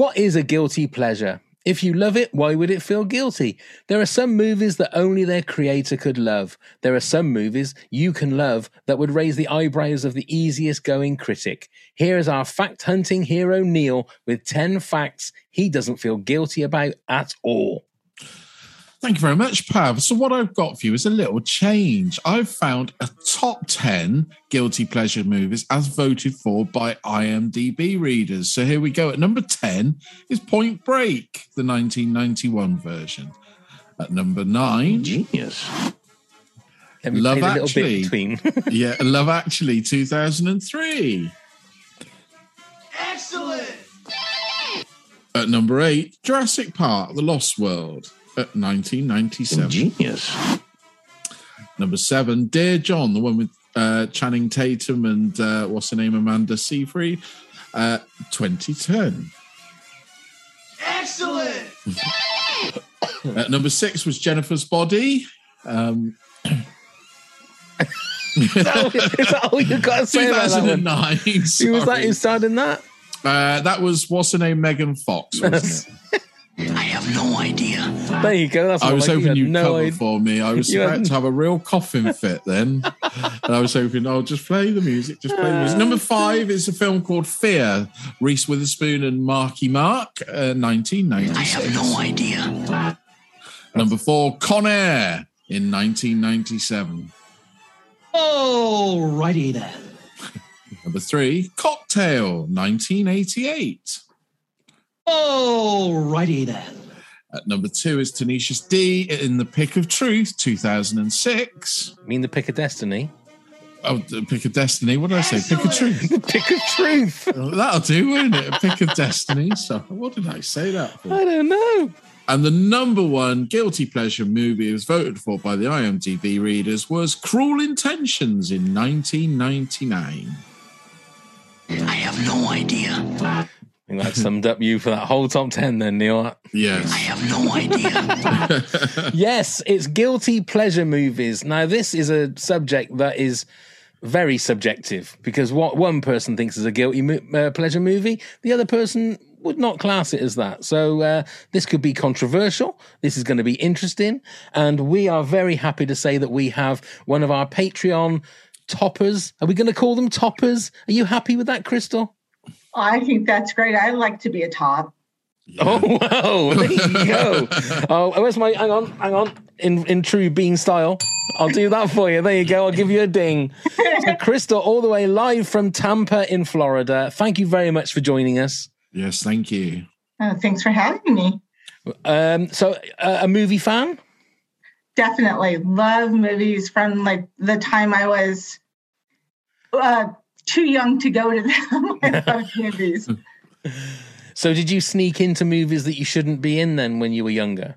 What is a guilty pleasure? If you love it, why would it feel guilty? There are some movies that only their creator could love. There are some movies you can love that would raise the eyebrows of the easiest going critic. Here is our fact hunting hero Neil with 10 facts he doesn't feel guilty about at all. Thank you very much, Pav. So, what I've got for you is a little change. I've found a top 10 guilty pleasure movies as voted for by IMDb readers. So, here we go. At number 10 is Point Break, the 1991 version. At number nine, Genius. Let me Love play little Actually. bit between. yeah, Love Actually, 2003. Excellent! At number eight, Jurassic Park, The Lost World, at 1997. Genius. Number seven, Dear John, the one with uh, Channing Tatum and uh, what's her name, Amanda Seyfried, uh, 2010. Excellent! At number six was Jennifer's Body. Um, is that all you got to say about that one? 2009. Who was that sorry. who starred in that? Uh, that was what's her name, Megan Fox, wasn't it? I no idea. There you go. That's I was like. hoping you'd no cover idea. for me. I was You about to have a real coughing fit then. and I was hoping, oh, just play the music, just play the music. Number five is a film called Fear, Reese Witherspoon and Marky Mark, uh, 1996. I have no idea. Number four, Con Air in 1997. Alrighty then. Number three, Cocktail, 1988. Alrighty then. At number two is Tenacious D in The Pick of Truth, 2006. I mean, the pick of destiny. Oh, The Pick of Destiny. What did I say? Pick of Truth. The pick of truth. That'll do, won't it? A Pick of Destiny. So, what did I say that for? I don't know. And the number one guilty pleasure movie it was voted for by the IMDb readers was Cruel Intentions in 1999. I have no idea. I think that summed up you for that whole top 10 then, Neil. Yes. I have no idea. Yes, it's guilty pleasure movies. Now, this is a subject that is very subjective because what one person thinks is a guilty mo- uh, pleasure movie, the other person would not class it as that. So, uh, this could be controversial. This is going to be interesting. And we are very happy to say that we have one of our Patreon toppers. Are we going to call them toppers? Are you happy with that, Crystal? I think that's great. I like to be a top. Oh wow! There you go. oh, where's my? Hang on, hang on. In in true Bean style, I'll do that for you. There you go. I'll give you a ding. So, Crystal, all the way live from Tampa in Florida. Thank you very much for joining us. Yes, thank you. Uh, thanks for having me. Um, so, uh, a movie fan? Definitely love movies from like the time I was uh, too young to go to them. Movies. So, did you sneak into movies that you shouldn't be in then when you were younger?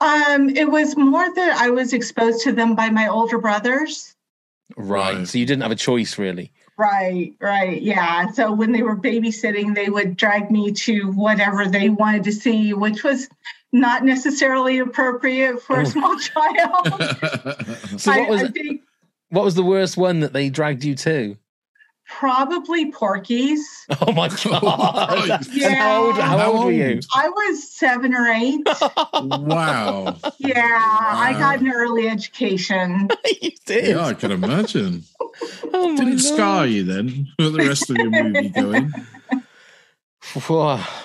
Um, it was more that I was exposed to them by my older brothers. Right. Right. So you didn't have a choice, really. Right, right. Yeah. So when they were babysitting, they would drag me to whatever they wanted to see, which was not necessarily appropriate for Oh. a small child. So I, what was I think what was the worst one that they dragged you to? Probably Porky's. Oh my god! right. And how old, how How old were you? I was seven or eight. wow. Yeah, I got an early education. you did. Yeah, I can imagine. oh my Didn't Lord. scar you then for the rest of your movie going.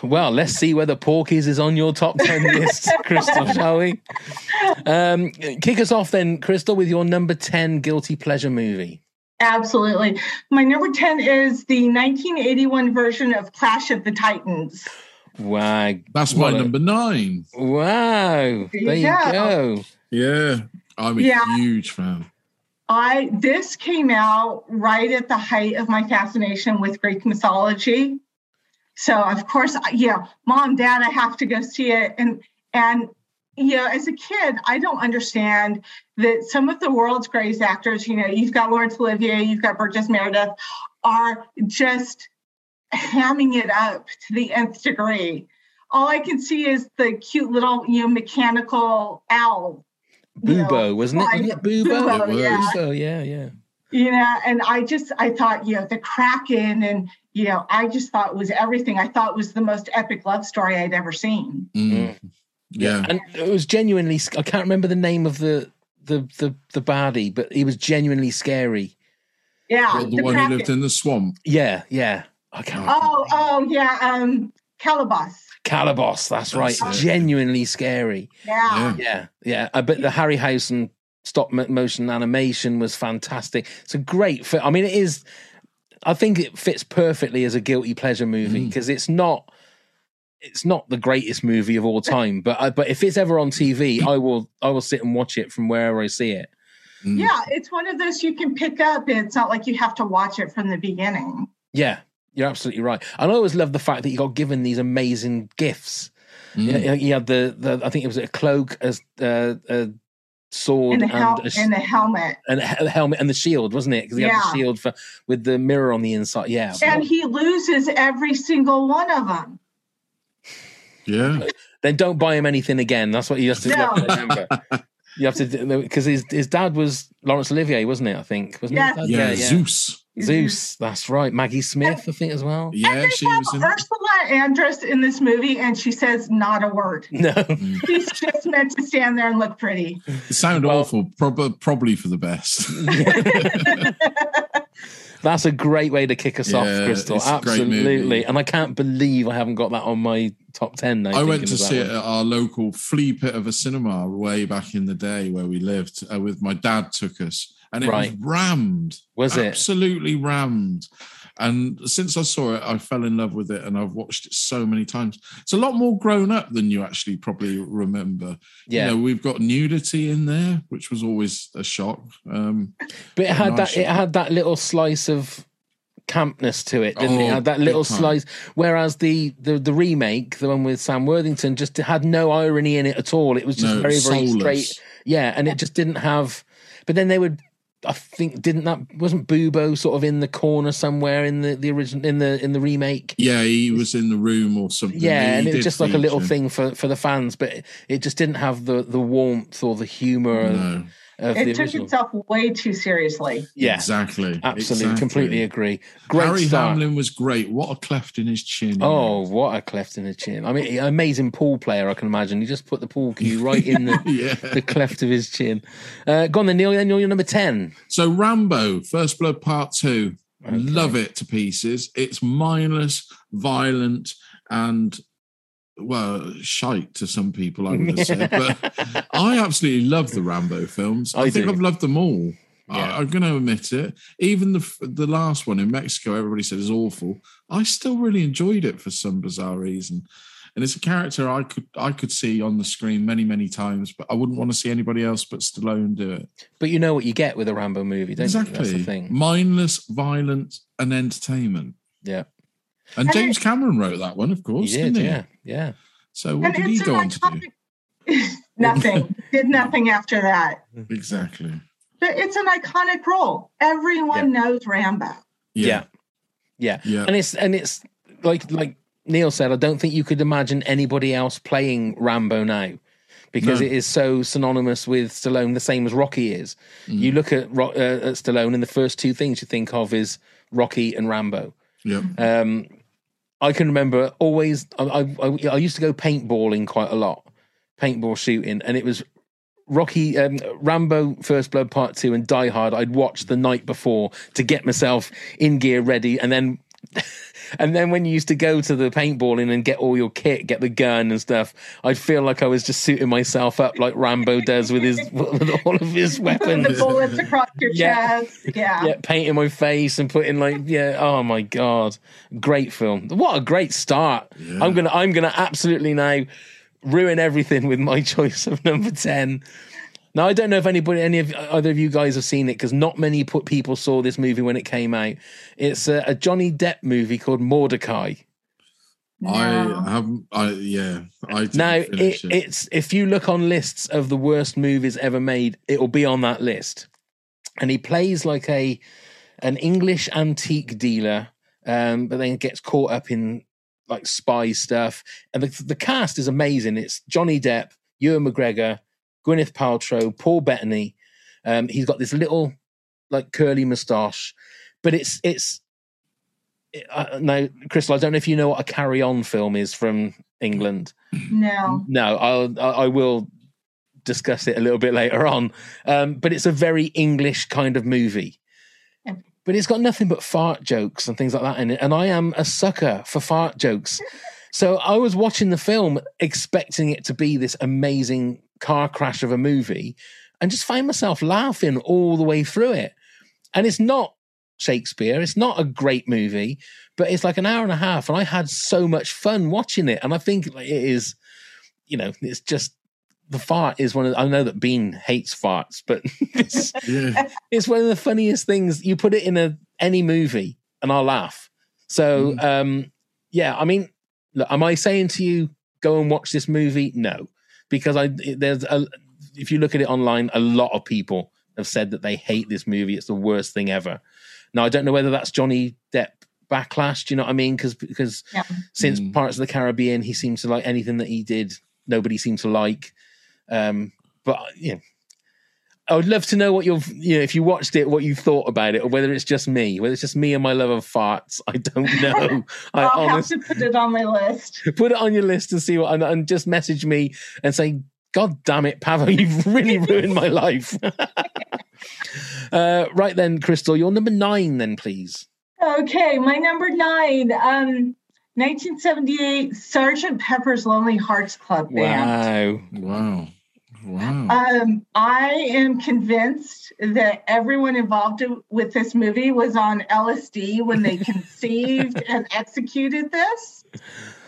Well, let's see whether Porky's is on your top 10 list, Crystal, shall we? Um, kick us off then, Crystal, with your number 10 guilty pleasure movie. Absolutely. My number 10 is the 1981 version of Clash of the Titans. Wow. That's my What a- number nine. Wow. There you There you go. go. Yeah, I'm a Yeah. huge fan. I this came out right at the height of my fascination with Greek mythology. So of course, yeah, mom, dad, I have to go see it. And and you know, as a kid, I don't understand that some of the world's greatest actors, you know, you've got Laurence Olivier, you've got Burgess Meredith, are just hamming it up to the nth degree. All I can see is the cute little, you know, mechanical owl. you know, wasn't it? Wasn't it Bubo? Bubo, It was. yeah Bubo, yeah, yeah. you know and i just i thought you know the kraken and you know i just thought it was everything i thought it was the most epic love story i'd ever seen Mm. Yeah. And it was genuinely, I can't remember the name of the, the, the, the baddie, but he was genuinely scary. yeah Well, the the one who lived in the swamp. Yeah, yeah. I can't oh oh yeah um calibos Calibos, that's right. It. Genuinely scary. yeah, Yeah. Yeah, yeah. I bet the Harryhausen stop motion animation was fantastic. It's a great film. I mean, it is. I think it fits perfectly as a guilty pleasure movie Mm. because it's not. It's not the greatest movie of all time, but I, but if it's ever on TV, I will I will sit and watch it from wherever I see it. Mm. yeah it's one of those you can pick up it's not like you have to watch it from the beginning Yeah, you're absolutely right. And I always love the fact that you got given these amazing gifts. Mm. Yeah, he had the, the I think it was a cloak, as uh, a sword, and the, hel- and a, and the helmet and a helmet and the shield, wasn't it? Because he had Yeah. the shield for with the mirror on the inside. Yeah, and he loses every single one of them Yeah. then don't buy him anything again. That's what you have to, you have to No. remember. You have to because his his dad was Laurence Olivier, wasn't it? I think wasn't Yes. it? Yeah. Zeus. Zeus. That's right. Maggie Smith, I think as well. and Yeah, they she have was in. ursula andress in this movie and she says not a word No, mm. she's just meant to stand there and look pretty It sounded Well- awful. Prob- probably for the best. that's a great way to kick us off, Crystal. it's a great movie. Absolutely. And I can't believe I haven't got that on my top ten. Now, I went to see one. it at our local flea pit of a cinema way back in the day where we lived. Uh, with my dad took us, and it Right. was rammed. Was it? absolutely rammed? And since I saw it, I fell in love with it, and I've watched it so many times. It's a lot more grown up than you actually probably remember. Yeah, You know, we've got nudity in there, which was always a shock. Um, but it had nice that. It had that little slice of campness to it, didn't it? it? Oh, Had that little slice. Whereas the, the the remake, the one with Sam Worthington, just had no irony in it at all. It was just no, very very soulless. straight. Yeah, and it just didn't have. But then they would. I think didn't that wasn't Bubo sort of in the corner somewhere in the the original in the in the remake. Yeah, he was in the room or something. Yeah, He and it was just like a little feature. thing for for the fans, but it, it just didn't have the the warmth or the humor No, of it the took original. itself way too seriously Yeah, exactly. absolutely, exactly. completely agree. Great Harry start. Hamlin was great. What a cleft in his chin. Oh, know. what a cleft in the chin! I mean, amazing pool player. I can imagine. He just put the pool cue right in the, yeah. the cleft of his chin. Uh, go on then, Neil. Then you're number ten. So Rambo, First Blood Part Two. Okay. Love it to pieces. It's mindless, violent, and well, shite to some people, I would have said. But I absolutely love the Rambo films. I, I think do. I've loved them all. Yeah. I, I'm going to admit it. Even the the last one in Mexico, everybody said is awful. I still really enjoyed it for some bizarre reason. And it's a character I could I could see on the screen many many times, but I wouldn't want to see anybody else but Stallone do it. But you know what you get with a Rambo movie, don't you? That's Exactly. the thing. Mindless, violent, and entertainment. Yeah, And And James it- Cameron wrote that one, of he course, did. didn't he? Yeah, yeah. So what and did he go an on to do? nothing did nothing after that Exactly. but it's an iconic role. Everyone knows Rambo. Yeah. yeah. Yeah. And it's and it's like like Neil said, I don't think you could imagine anybody else playing Rambo now. Because No. it is so synonymous with Stallone, the same as Rocky is. Mm. You look at, uh, at Stallone, and the first two things you think of is Rocky and Rambo. Yeah. Um, I can remember always. I, I, I used to go paintballing quite a lot, paintball shooting, and it was Rocky, um, Rambo, First Blood Part Two, and Die Hard. I'd watch the night before to get myself in gear, ready, and then. And then when you used to go to the paintballing and get all your kit, get the gun and stuff, I'd feel like I was just suiting myself up like Rambo does with his with all of his weapons. the bullets across your Yeah. chest. Yeah. Yeah, painting my face and putting like yeah. Oh my god, great film! What a great start! I'm gonna I'm gonna absolutely now ruin everything with my choice of number ten. Now I don't know if anybody, any of either of you guys have seen it because not many put, people saw this movie when it came out. It's a, a Johnny Depp movie called Mortdecai. I haven't. I yeah. I didn't Now it, it. it's if you look on lists of the worst movies ever made, it will be on that list. And he plays like a an English antique dealer, um, but then gets caught up in like spy stuff. And the, the cast is amazing. It's Johnny Depp, Ewan McGregor, Gwyneth Paltrow, Paul Bettany. Um, he's got this little like curly moustache, but it's it's. Uh, now, Crystal, I don't know if you know what a Carry On film is from England. No. No, I'll I I will discuss it a little bit later on. Um, but it's a very English kind of movie. Okay. But it's got nothing but fart jokes and things like that in it. And I am a sucker for fart jokes. So I was watching the film expecting it to be this amazing car crash of a movie and just find myself laughing all the way through it. And it's not Shakespeare, it's not a great movie, but it's like an hour and a half. And I had so much fun watching it. And I think it is, you know, it's just the fart is one of I know that Bean hates farts, but it's, yeah. it's one of the funniest things. You put it in a any movie and I'll laugh. So um yeah, I mean, look, am I saying to you go and watch this movie? No, because I there's a if you look at it online, a lot of people have said that they hate this movie. It's the worst thing ever. Now I don't know whether that's Johnny Depp backlash. Do you know what I mean? Because because Yeah. since Mm. Pirates of the Caribbean, he seems to like anything that he did. Nobody seemed to like. Um, but you know, I would love to know what you've you know if you watched it, what you thought about it, or whether it's just me, whether it's just me and my love of farts. I don't know. I I'll honestly have to put it on my list. put it on your list and see what, and, and just message me and say, "God damn it, Pavo, you've really ruined my life." uh, right then, Crystal, you're number nine, then please. Okay, my number nine. Um, 1978 Sergeant Pepper's Lonely Hearts Club Band. Wow. Wow. Wow. Um, I am convinced that everyone involved with this movie was on LSD when they conceived and executed this.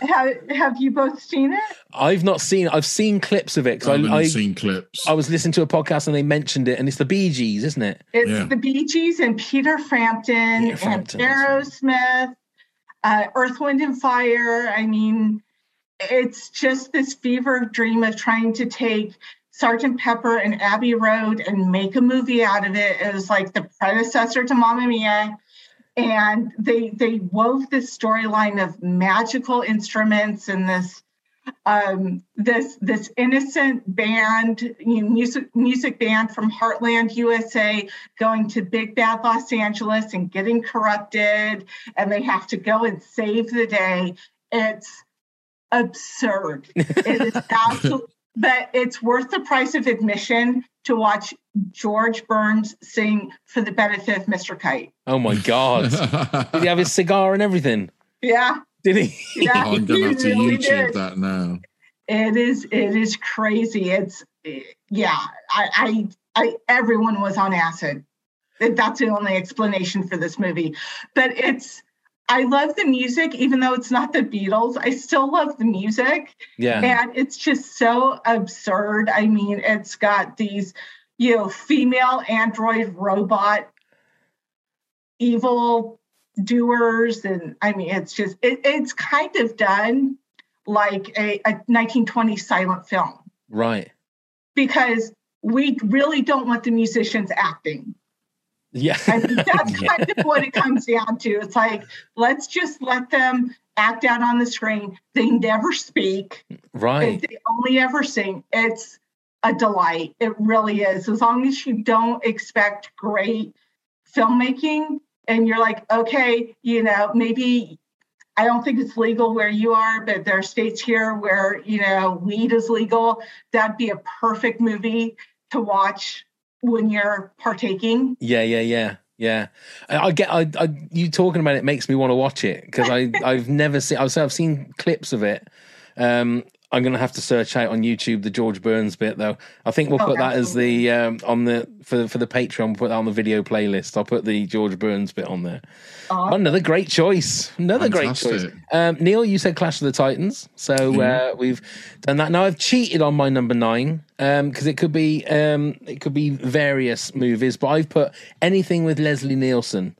Have, have you both seen it? I've not seen. I've seen clips of it I haven't I, I, seen clips. I was listening to a podcast and they mentioned it, and it's the Bee Gees, isn't it? It's Yeah. the Bee Gees and Peter Frampton, Peter Frampton, and that's Aerosmith, uh, Earth, Wind, and Fire. I mean, it's just this fever dream of trying to take Sergeant Pepper and Abbey Road and make a movie out of it. It was like the predecessor to Mamma Mia. And they they wove this storyline of magical instruments and this um, this this innocent band, you know, music music band from Heartland, USA, going to Big Bad Los Angeles and getting corrupted, and they have to go and save the day. It's absurd. it is absolutely, but it's worth the price of admission to watch George Burns sing for the benefit of Mr. Kite. Oh my god! Did he have his cigar and everything? Yeah, Did he? yeah, oh, I'm gonna have to really YouTube did. that now. It is it is crazy. It's yeah. I I, I everyone was on acid. That's the only explanation for this movie. But it's I love the music, even though it's not the Beatles. I still love the music, yeah. and it's just so absurd. I mean, it's got these you know female android robot evil doers, and I mean, it's just it, it's kind of done like a, a 1920 silent film Right. because we really don't want the musicians acting. Yeah. I think that's kind of what it comes down to. It's like, let's just let them act out on the screen. They never speak. right. They only ever sing. It's a delight. It really is. As long as you don't expect great filmmaking and you're like, okay, you know, maybe I don't think it's legal where you are, but there are states here where, you know, weed is legal. That'd be a perfect movie to watch when you're partaking. Yeah, yeah, yeah, yeah. I, I get. I, I, you talking about it makes me want to watch it because I, I've never seen. I've, I've seen clips of it. Um, I'm gonna have to search out on YouTube the George Burns bit though. I think we'll Oh, put that as the um, on the for for the Patreon. We'll put that on the video playlist. I'll put the George Burns bit on there. Aw. Another great choice. Another great choice. Um, Neil, you said Clash of the Titans, so uh, we've done that. Now I've cheated on my number nine because it could be um, it could be various movies, but I've put anything with Leslie Nielsen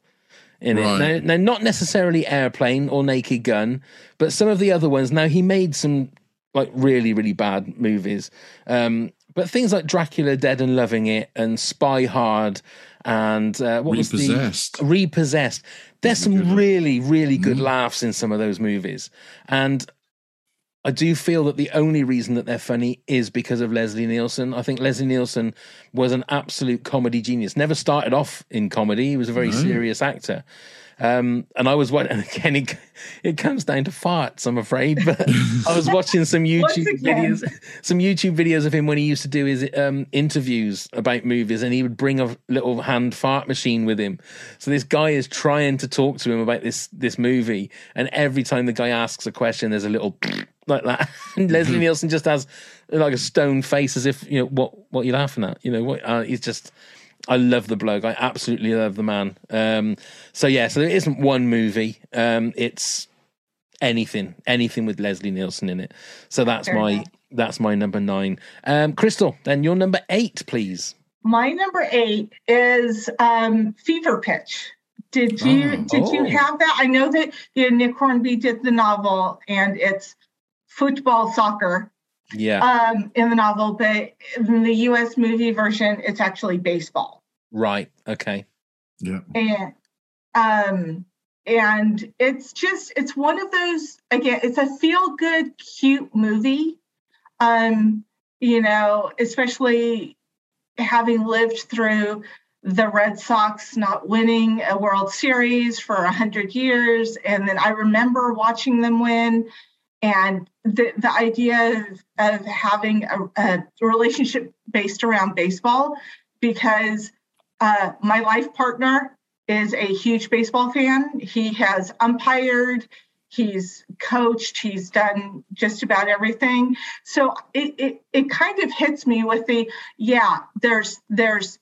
in Right. it. Now, now, not necessarily Airplane or Naked Gun, but some of the other ones. Now he made some like really really bad movies, um, but things like Dracula Dead and Loving It and Spy Hard and uh, what was the Repossessed. repossessed. There's some really, really good Mm. laughs in some of those movies. And I do feel that the only reason that they're funny is because of Leslie Nielsen. I think Leslie Nielsen was an absolute comedy genius. Never started off in comedy. He was a very No. serious actor. Um, and I was what, and again, it, it comes down to farts, I'm afraid. But I was watching some YouTube videos, some YouTube videos of him when he used to do his um, interviews about movies, and he would bring a little hand fart machine with him. So this guy is trying to talk to him about this this movie, and every time the guy asks a question, there's a little like that. And Leslie Nielsen just has like a stone face, as if you know what what you're laughing at. You know what? Uh, he's just. I love the bloke. I absolutely love the man. Um, so yeah, so there isn't one movie. Um, it's anything, anything with Leslie Nielsen in it. So that's Fair my enough. that's my number nine. Um, Crystal, then your number eight, please. My number eight is um, Fever Pitch. Did you Oh. did you Oh. have that? I know that you know, Nick Hornby did the novel, and it's football soccer Yeah, um, in the novel, but in the U.S. movie version, it's actually baseball. right. Okay. Yeah. and um and it's just it's one of those again it's a feel good cute movie um you know especially having lived through the red sox not winning a world series for a hundred years and then i remember watching them win and the, the idea of, having a, a relationship based around baseball because uh, my life partner is a huge baseball fan. He has umpired, he's coached, he's done just about everything. So it it, it kind of hits me with the yeah, there's there's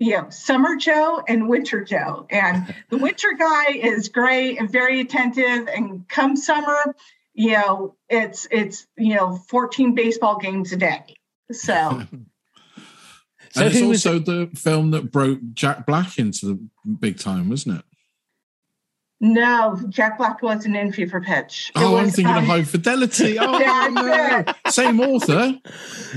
you know, summer Joe and winter Joe. And the winter guy is great and very attentive. And come summer, you know, it's it's you know, 14 baseball games a day. So So and it's who was also the film that broke Jack Black into the big time, wasn't it? no, Jack Black wasn't in Fever Pitch. It Oh, I'm thinking um, of High Fidelity. Oh, no. Same author.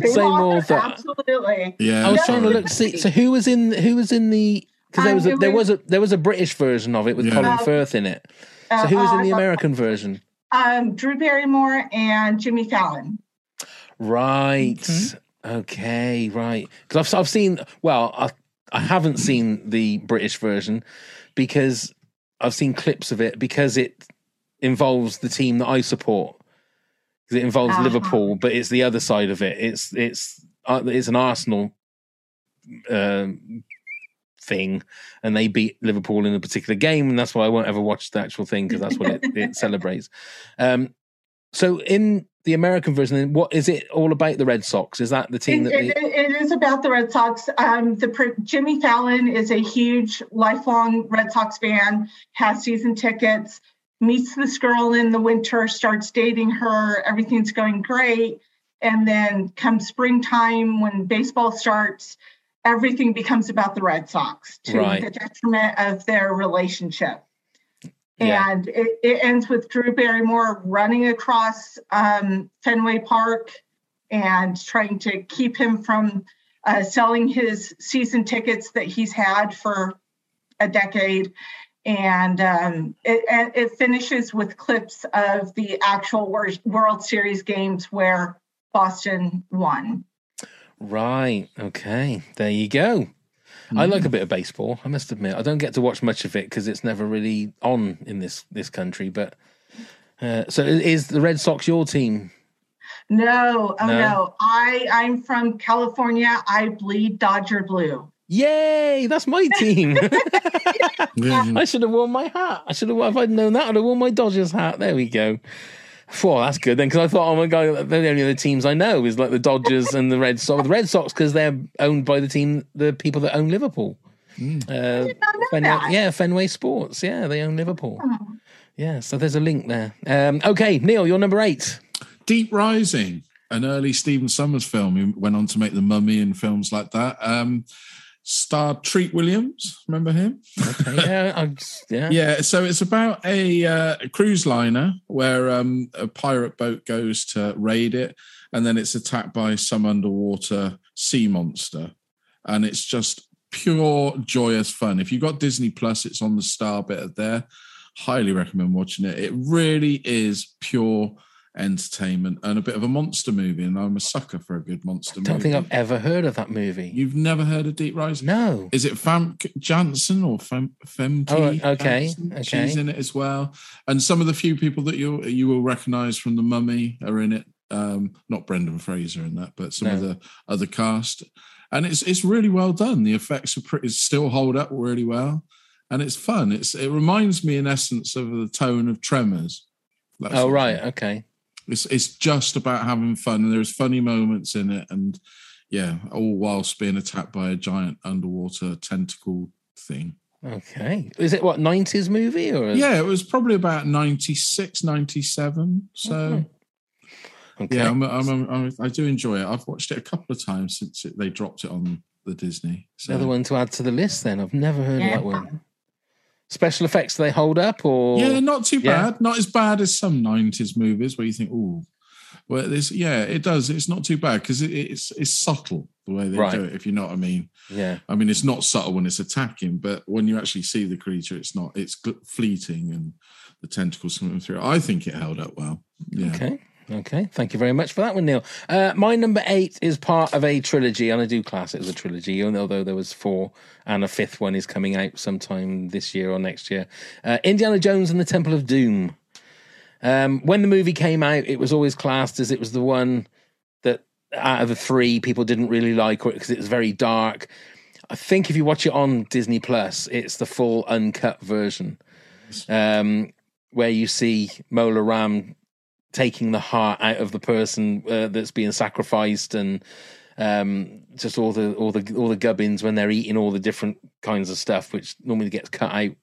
Same author. Absolutely. Yeah. I was No, trying to look. See, so who was in? Who was in the? Because there was a, there was- was a there was a British version of it with Yeah. Colin Uh, Firth in it. So who was in the American version? Um, Drew Barrymore and Jimmy Fallon. Right. Okay. Right. Because I've I've seen. Well, I I haven't seen the British version because I've seen clips of it because it involves the team that I support. Because it involves Uh-huh. Liverpool, but it's the other side of it. It's it's uh, it's an Arsenal um, thing, and they beat Liverpool in a particular game, and that's why I won't ever watch the actual thing because that's what it, it celebrates. Um, so in the American version, what is it all about? The Red Sox is that the team It, that it, they, it is about the Red Sox. Um, the Jimmy Fallon is a huge, lifelong Red Sox fan. Has season tickets. Meets this girl in the winter, starts dating her. Everything's going great, and then come springtime when baseball starts, everything becomes about the Red Sox to Right. the detriment of their relationship. Yeah. And it, it ends with Drew Barrymore running across um, Fenway Park and trying to keep him from uh, selling his season tickets that he's had for a decade. And um, it, it finishes with clips of the actual Wor- World Series games where Boston won. Right. Okay. There you go. I like a bit of baseball. I must admit, I don't get to watch much of it because it's never really on in this this country. But uh, so, is the Red Sox your team? No, oh No? no. I I'm from California. I bleed Dodger blue. Yay! That's my team. I should have worn my hat. I should have. If I'd known that, I'd have worn my Dodgers hat. There we go. Well, that's good then, because I thought, oh my god, they're the only other teams I know is like the Dodgers and the Red Sox. The Red Sox because they're owned by the team, the people that own Liverpool. Uh, not know Fenway, that. yeah, Fenway Sports. Yeah, they own Liverpool. Yeah, so there's a link there. Um, okay, Neil, you're number eight. Deep Rising, an early Stephen Sommers film. He went on to make The Mummy and films like that. Um, starred Treat Williams. Remember him? Okay, yeah, yeah, Yeah, so it's about a, uh, a cruise liner where um, a pirate boat goes to raid it, and then it's attacked by some underwater sea monster, and it's just pure joyous fun. If you've got Disney Plus, it's on the star bit there. Highly recommend watching it. It really is pure entertainment and a bit of a monster movie, and I'm a sucker for a good monster I don't movie. think I've ever heard of that movie. You've never heard of Deep Rising? no. Is it Famke Janssen or Fem, Femke? Oh, okay, Janssen? okay. She's in it as well. And some of the few people that you you will recognise from The Mummy are in it. Um, not Brendan Fraser in that, but some of the other cast. And it's it's really well done. The effects are pretty still hold up really well, and it's fun. It's it reminds me in essence of the tone of Tremors. That Oh right, okay. It's it's just about having fun, and there's funny moments in it, and yeah, all whilst being attacked by a giant underwater tentacle thing. Okay. Is it what, 90s movie or? Yeah, it was probably about 96, 97. So Okay. Okay. yeah, I'm, I'm, I'm, I do enjoy it. I've watched it a couple of times since it, they dropped it on the Disney. So Another one to add to the list then. I've never heard Yeah. of that one. Special effects, do they hold up or? yeah, not too Yeah. bad. Not as bad as some 90s movies where you think, oh, well, this, yeah, it does. It's not too bad because it, it's it's subtle the way they Right. do it. If you know what I mean. Yeah. I mean, it's not subtle when it's attacking, but when you actually see the creature, it's not. It's fleeting and the tentacles swimming through. I think it held up well. Yeah. Okay. Okay. Thank you very much for that one, Neil. Uh, my number eight is part of a trilogy, and I do class it as a trilogy, although there was four, and a fifth one is coming out sometime this year or next year. Uh, Indiana Jones and the Temple of Doom. Um, when the movie came out, it was always classed as it was the one that out of the three people didn't really like because it was very dark. I think if you watch it on Disney Plus, it's the full uncut version, um, where you see Mola Ram taking the heart out of the person uh, that's being sacrificed, and um, just all the all the all the gubbins when they're eating all the different kinds of stuff, which normally gets cut out.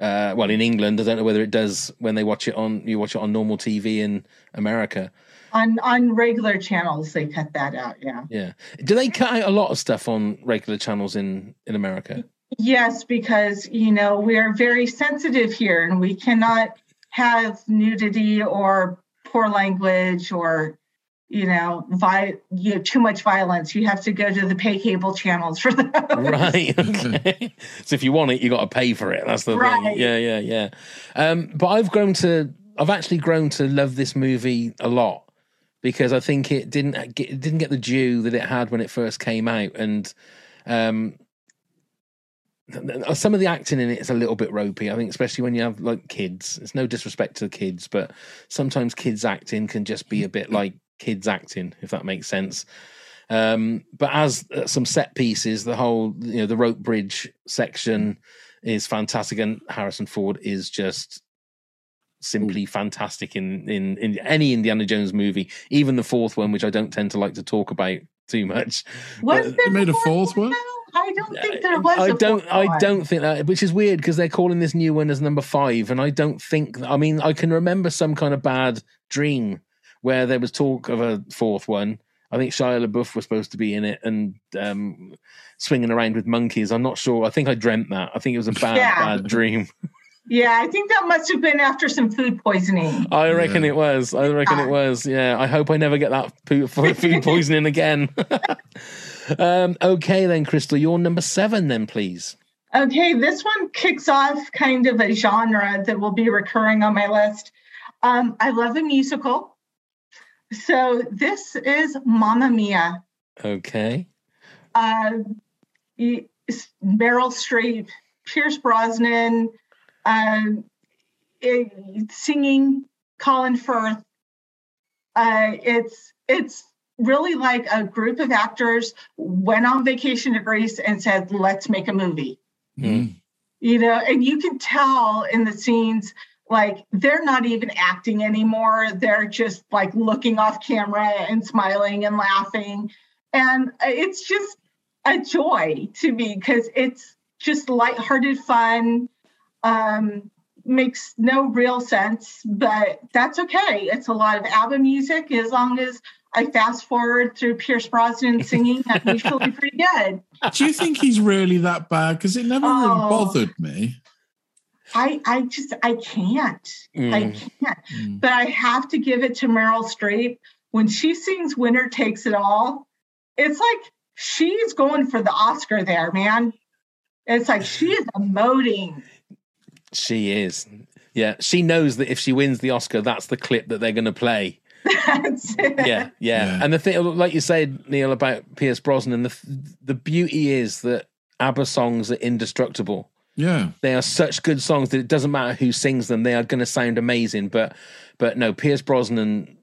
Uh, well, in England, I don't know whether it does when they watch it on you watch it on normal TV in America. On on regular channels, they cut that out. Yeah. Yeah, do they cut out a lot of stuff on regular channels in in America? Yes, because you know we are very sensitive here, and we cannot have nudity or poor language or you know, vi- you know, too much violence. You have to go to the pay cable channels for that. right. Okay. so if you want it, you got to pay for it. That's the thing. Yeah, yeah, yeah. Um, but I've grown to, I've actually grown to love this movie a lot because I think it didn't get, it didn't get the due that it had when it first came out, and um, some of the acting in it is a little bit ropey. I think, especially when you have like kids. It's no disrespect to the kids, but sometimes kids acting can just be a bit like kids acting, if that makes sense. Um, but as uh, some set pieces, the whole you know the rope bridge section is fantastic, and Harrison Ford is just simply fantastic in, in in any Indiana Jones movie, even the fourth one, which I don't tend to like to talk about too much. Was But- there made a a fourth one? now? I don't think there was. I don't. I don't think that, which is weird because they're calling this new one as number five, and I don't think. I mean, I can remember some kind of bad dream where there was talk of a fourth one. I think Shia LaBeouf was supposed to be in it and um, swinging around with monkeys. I'm not sure. I think I dreamt that. I think it was a bad, Yeah. bad dream. Yeah, I think that must have been after some food poisoning. I reckon Yeah. it was. I reckon it was. Yeah. I hope I never get that food poisoning again. Um, okay, then, Crystal, you're number seven, then, please. Okay, this one kicks off kind of a genre that will be recurring on my list. Um, I love a musical. So this is Mamma Mia. Okay. Uh, Meryl Streep, Pierce Brosnan, um, it- singing Colin Firth. Uh, it's it's really like a group of actors went on vacation to Greece and said, "Let's make a movie." Mm. you know and you can tell in the scenes like they're not even acting anymore they're just like looking off camera and smiling and laughing and it's just a joy to me because it's just lighthearted fun um makes no real sense but that's okay it's a lot of abba music as long as i fast forward through pierce brosnan singing i'm usually pretty good Do you think he's really that bad? Because it never really Oh. bothered me. I I just I can't. I Mm. can't. Mm. But I have to give it to Meryl Streep when she sings "Winner Takes It All." It's like she's going for the Oscar there, man. It's like she is emoting. She is. Yeah, she knows that if she wins the Oscar, that's the clip that they're going to play. That's it. Yeah, yeah, Yeah. And the thing, like you said, Neil, about Pierce Brosnan, the the beauty is that ABBA songs are indestructible. Yeah. They are such good songs that it doesn't matter who sings them; they are going to sound amazing. But, but no, Pierce Brosnan,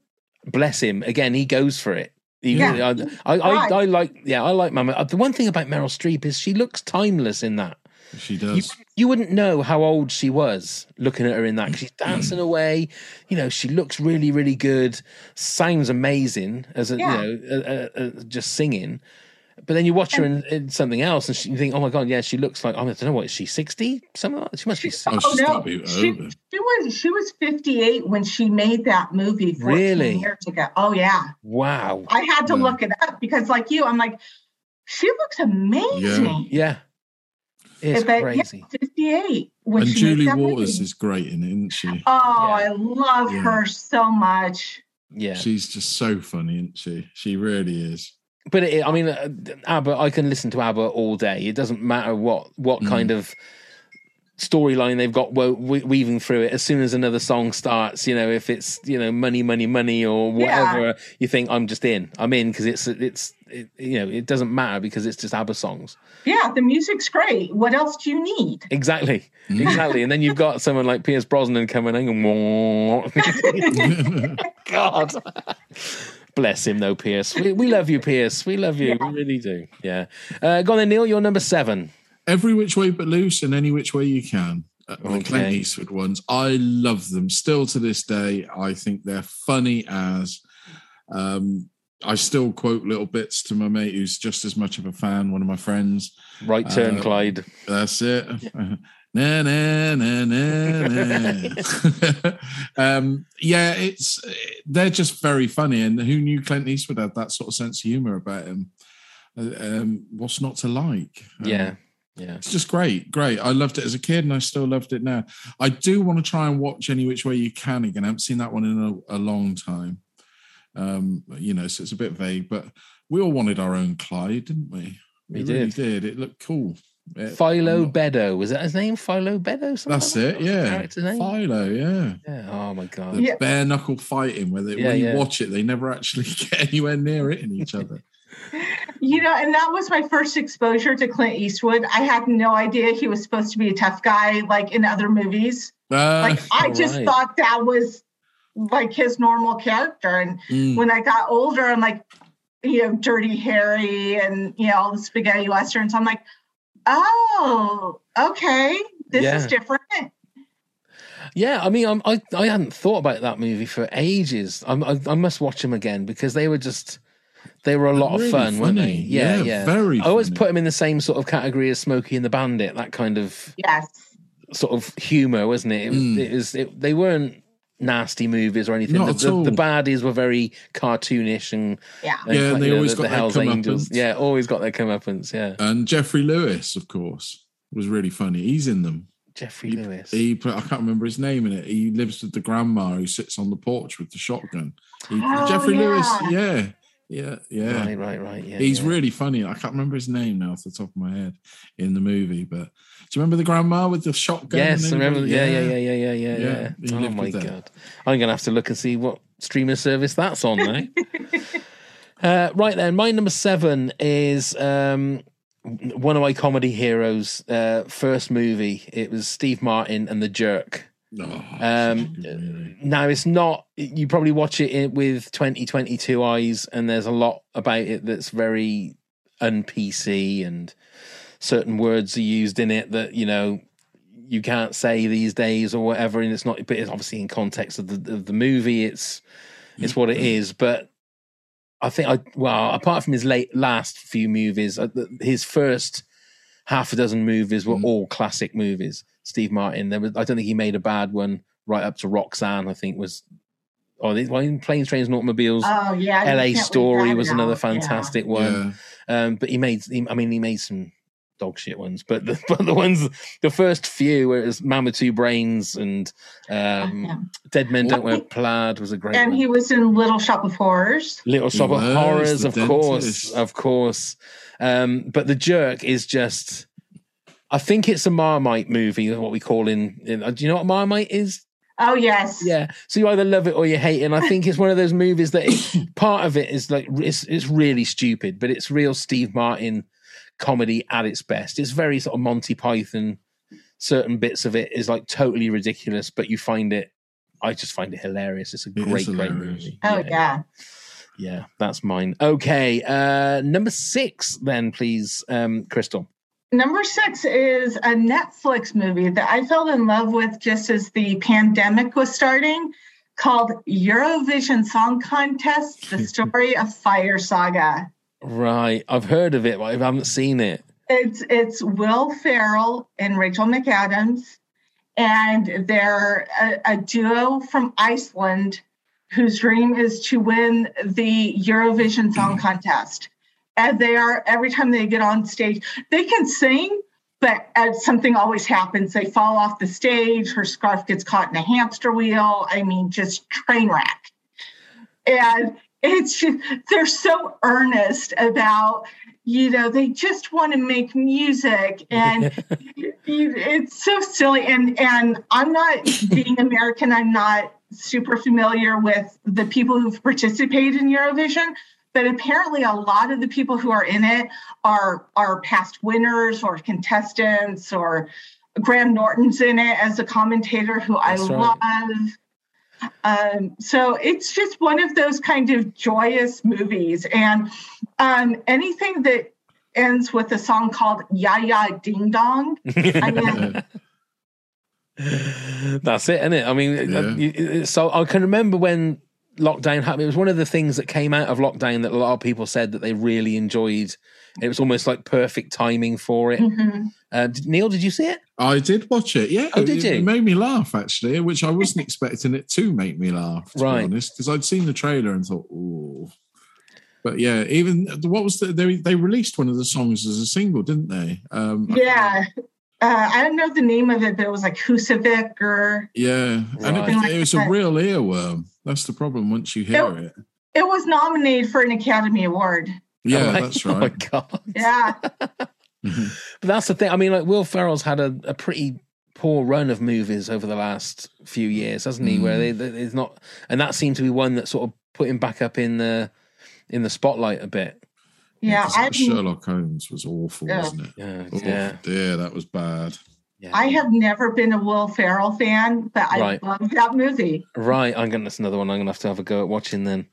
bless him, again, he goes for it. He- Yeah. I, I, I, I like, yeah, I like Mama. Uh, the one thing about Meryl Streep is she looks timeless in that. She does. You wouldn't know how old she was looking at her in that 'cause she's dancing away. You know, she looks really, really good. Sounds amazing as a Yeah. you know, uh, uh, uh, just singing. But then you watch her in, in something else, and she, you think, "Oh my god, yeah, she looks like I don't know what is she sixty? Something like that. She must be. Oh, Oh she's no, gotta be she, she was she was 58 when she made that movie 14 Really? years ago. Oh yeah. Wow. I had to Yeah. look it up because like you, I'm like, she looks amazing. Yeah, it's But, yeah, crazy. 58 when and she Julie Walters movie. is great in it, isn't she? Oh, Yeah. I love Yeah. her so much. Yeah, She's just so funny, isn't she? She really is. but it, I mean, uh, ABBA. I can listen to ABBA all day. It doesn't matter what what Mm. kind of storyline they've got weaving through it. As soon as another song starts, you know, if it's you know money, money, money, or whatever, you think I'm just in. I'm in because it's it's it, you know it doesn't matter because it's just ABBA songs. Yeah, the music's great. What else do you need? Exactly, Mm. exactly. And then you've got someone like Pierce Brosnan coming in and God. Bless him, though, Pierce. We, we love you, Pierce. We love you. We really do. Yeah. Uh, go on then, Neil. You're number seven. Every which way but loose, and any which way you can. Uh, The Clint Eastwood ones, I love them. Still to this day, I think they're funny as. Um, I still quote little bits to my mate who's just as much of a fan. One of my friends. Right turn, Uh, Clyde. That's it. Na, na, na, na, na. um, yeah, it's they're just very funny, and who knew Clint Eastwood had that sort of sense of humor about him? Uh, Um, what's not to like? Um, Yeah. Yeah. it's just great, great. I loved it as a kid, and I still loved it now. I do want to try and watch Any Which Way You Can again. I haven't seen that one in a, a long time. Um, you know, so it's a bit vague, but we all wanted our own Clyde, didn't we? We really did. did. It looked cool. It- Philo I'm not- Beddoe. Was that his name? Philo Beddoe? Something That's like it, that? What's the yeah. character's name? Philo, yeah. Yeah. Oh, my God. The Yeah. bare knuckle fighting where they, Yeah, when you yeah. watch it, they never actually get anywhere near hitting each other. You know, and that was my first exposure to Clint Eastwood. I had no idea he was supposed to be a tough guy like in other movies. Uh, Like I just right. thought that was like his normal character. And mm, when I got older, I'm like, you know, Dirty Harry and you know all the spaghetti westerns. I'm like, oh, okay, this Yeah. is different. Yeah, I mean, I'm, I I hadn't thought about that movie for ages. I'm, I I must watch them again because they were just they were a lot Really of fun, weren't they? Yeah, Yeah, yeah. very I always funny. put them in the same sort of category as Smokey and the Bandit. That kind of Yes. sort of humor, wasn't it? It, was- Mm. it was. It, they weren't nasty movies or anything. Not the, at the, all. the baddies were very cartoonish and, Yeah. and Yeah, and they you know, always the, got the their Hell's Angels. comeuppance. Yeah, always got their comeuppance. Yeah, and Geoffrey Lewis, of course, was really funny. He's in them. Geoffrey He, Lewis. he put, I can't remember his name in it. He lives with the grandma who sits on the porch with the shotgun. He, Oh, Geoffrey yeah. Lewis, yeah, Yeah, yeah. Right, right, right. Yeah, He's yeah. really funny. I can't remember his name now off the top of my head in the movie, but do you remember the grandma with the shotgun? Yes, I remember. Yeah, yeah, yeah, yeah, yeah, yeah. Yeah, yeah. Oh my that. god! I'm gonna have to look and see what streaming service that's on now. uh, right then, my number seven is um, one of my comedy heroes' uh, first movie. It was Steve Martin and The Jerk. Oh, Um. Now it's not. You probably watch it with 2022 eyes, and there's a lot about it that's very un PC, and certain words are used in it that you know you can't say these days or whatever. And it's not, but it's obviously in context of the of the movie. It's it's what it is. But I think I well, apart from his late last few movies, uh, his first half a dozen movies were Mm. all classic movies. Steve Martin. There was, I don't think he made a bad one. Right up to Roxanne, I think was. Oh, the- well, in Planes, Trains, and Automobiles. Oh yeah, L.A. Story was out. another Yeah. fantastic one. Yeah. Um, but he made, he, I mean, he made some dog shit ones, but the, but the ones, the first few, where it was Man with Two Brains and um, Yeah. Dead Men Don't Wear Plaid was a great And one. he was in Little Shop of Horrors. Little Shop of was, Horrors, the of course, of course. Um, but the jerk is just. I think it's a Marmite movie, what we call in. in do you know what Marmite is? Oh yes. Yeah. So you either love it or you hate it. And I think it's one of those movies that it, part of it is like it's, it's really stupid, but it's real Steve Martin comedy at its best. It's very sort of Monty Python. Certain bits of it is like totally ridiculous, but you find it. I just find it hilarious. It's a It is great, great movie. Oh yeah. Yeah, that's mine. Okay. Uh number six, then, please, um, Crystal. Number six is a Netflix movie that I fell in love with just as the pandemic was starting, called Eurovision Song Contest: The Story of Fire Saga. Right. I've heard of it, but I haven't seen it. It's it's Will Ferrell and Rachel McAdams, and they're a, a duo from Iceland whose dream is to win the Eurovision Song Contest. And they are every time they get on stage, they can sing, but something always happens. They fall off the stage. Her scarf gets caught in a hamster wheel. I mean, just train wreck. And it's just they're so earnest about you know they just want to make music and it's so silly and and i'm not being american i'm not super familiar with the people who've participated in eurovision but apparently a lot of the people who are in it are are past winners or contestants or graham norton's in it as a commentator who That's i right. love um, so it's just one of those kind of joyous movies. And um, anything that ends with a song called Ya Ya Ding Dong, I mean, That's it, isn't it? I mean, Yeah. you- it's so I can remember when lockdown happened. It was one of the things that came out of lockdown that a lot of people said that they really enjoyed. It was almost like perfect timing for it. mhm. Uh, Neil, did you see it? I did watch it. Yeah. Oh, did it, you? It made me laugh actually, which I wasn't expecting it to make me laugh. To Right. be honest, because I'd seen the trailer and thought, "Ooh." But yeah, even what was the, they they released one of the songs as a single, didn't they? Um, yeah. Uh, I don't know the name of it, but it was like Husavik or yeah, and it, it was a real earworm. That's the problem. Once you hear it, it was nominated for an Academy Award. yeah, Oh my- that's Oh my right. god! Yeah. Mm-hmm. But that's the thing. I mean, like Will Ferrell's had a, a pretty poor run of movies over the last few years, hasn't he? Where mm. they, they it's not, and that seemed to be one that sort of put him back up in the in the spotlight a bit. Yeah, I've, Sherlock Holmes was awful, Yeah. wasn't it? Yeah, Oh, yeah, dear, that was bad. Yeah. I have never been a Will Ferrell fan, but I Right. love that movie. Right, I'm gonna. That's another one. I'm gonna have to have a go at watching then,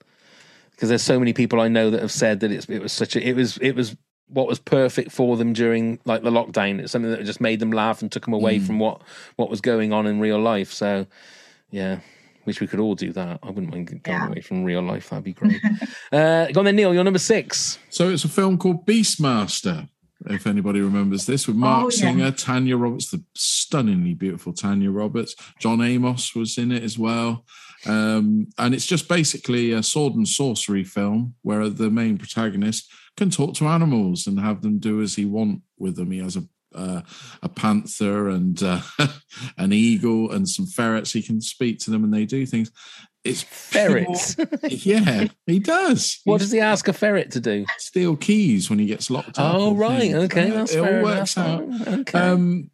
because there's so many people I know that have said that it's it was such a it was it was what was perfect for them during like the lockdown. It's something that just made them laugh and took them away from what what was going on in real life. So, yeah, wish we could all do that. I wouldn't mind going Yeah. away from real life. That'd be great. uh, go on then, Neil. You're number six. So it's a film called Beastmaster. If anybody remembers this, with Marc Oh, yeah. Singer, Tanya Roberts, the stunningly beautiful Tanya Roberts, John Amos was in it as well, um, and it's just basically a sword and sorcery film where the main protagonist can talk to animals and have them do as he want with them. He has a uh, a panther and uh, an eagle and some ferrets. He can speak to them and they do things. It's Ferrets. pure- yeah, he does. what does he ask a ferret to do? steal keys when he gets locked up. Oh, right. things. Okay, Uh, that's it all works enough. out. Okay. Um,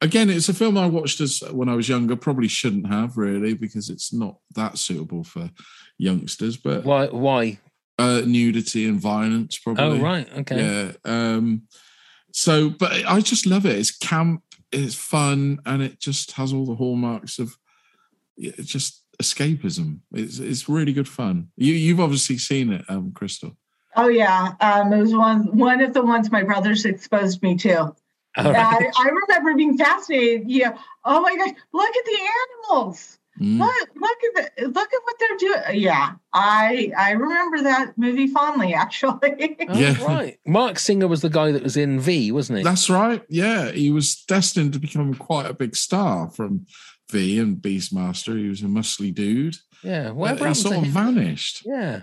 again, it's a film I watched as when I was younger. Probably shouldn't have really because it's not that suitable for youngsters. But why? Why? uh, nudity and violence, probably. Oh, right. Okay. Yeah. Um, so, but I just love it. It's camp, it's fun, and it just has all the hallmarks of just escapism. It's it's really good fun. You you've obviously seen it, um, Crystal. Oh yeah, um, it was one one of the ones my brothers exposed me to. All right. I, I remember being fascinated. Yeah. Oh my gosh, look at the animals. Mm. Look, look at the look at what they're doing. Yeah, I I remember that movie fondly, actually. Oh, Yeah. right. Marc Singer was the guy that was in V, wasn't he? That's right. Yeah, he was destined to become quite a big star from V and Beastmaster. He was a muscly dude. yeah. But Whatever he sort of him? vanished. Yeah.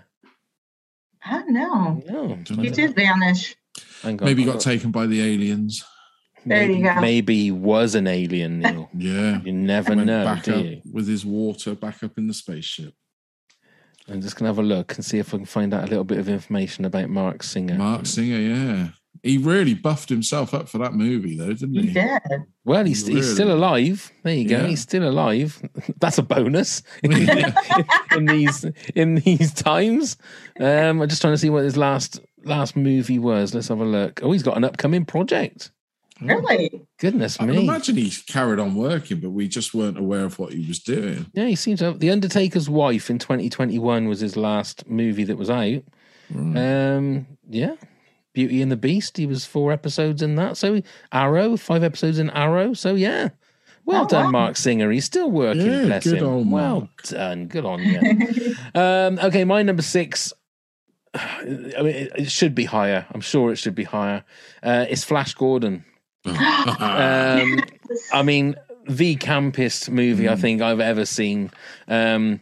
I don't know. No. He did vanish. Hang on, Maybe he I've got taken by the aliens. There you maybe, go. Maybe he was an alien, Neil. Yeah. You never Went know, back do up you? with his water back up in the spaceship. I'm just gonna have a look and see if I can find out a little bit of information about Marc Singer. Marc Singer, yeah. He really buffed himself up for that movie, though, didn't He he? did. Well, he's, he's still alive. There you go. Yeah. He's still alive. That's a bonus in these in these times. Um, I'm just trying to see what his last last movie was. Let's have a look. Oh, he's got an upcoming project. Really? Goodness me. I can imagine he carried on working, but we just weren't aware of what he was doing. Yeah, he seems to have. The Undertaker's Wife in 2021 was his last movie that was out. Um, yeah. Beauty and the Beast. He was four episodes in that. So Arrow, five episodes in Arrow. So yeah. Well Oh, done, wow. Marc Singer. He's still working. Yeah, bless good him. old well Marc. done. Good on you. um, okay, my number six. I mean, it, it should be higher. I'm sure it should be higher. Uh, it's Flash Gordon. Um, I mean, the campest movie I think I've ever seen. Um,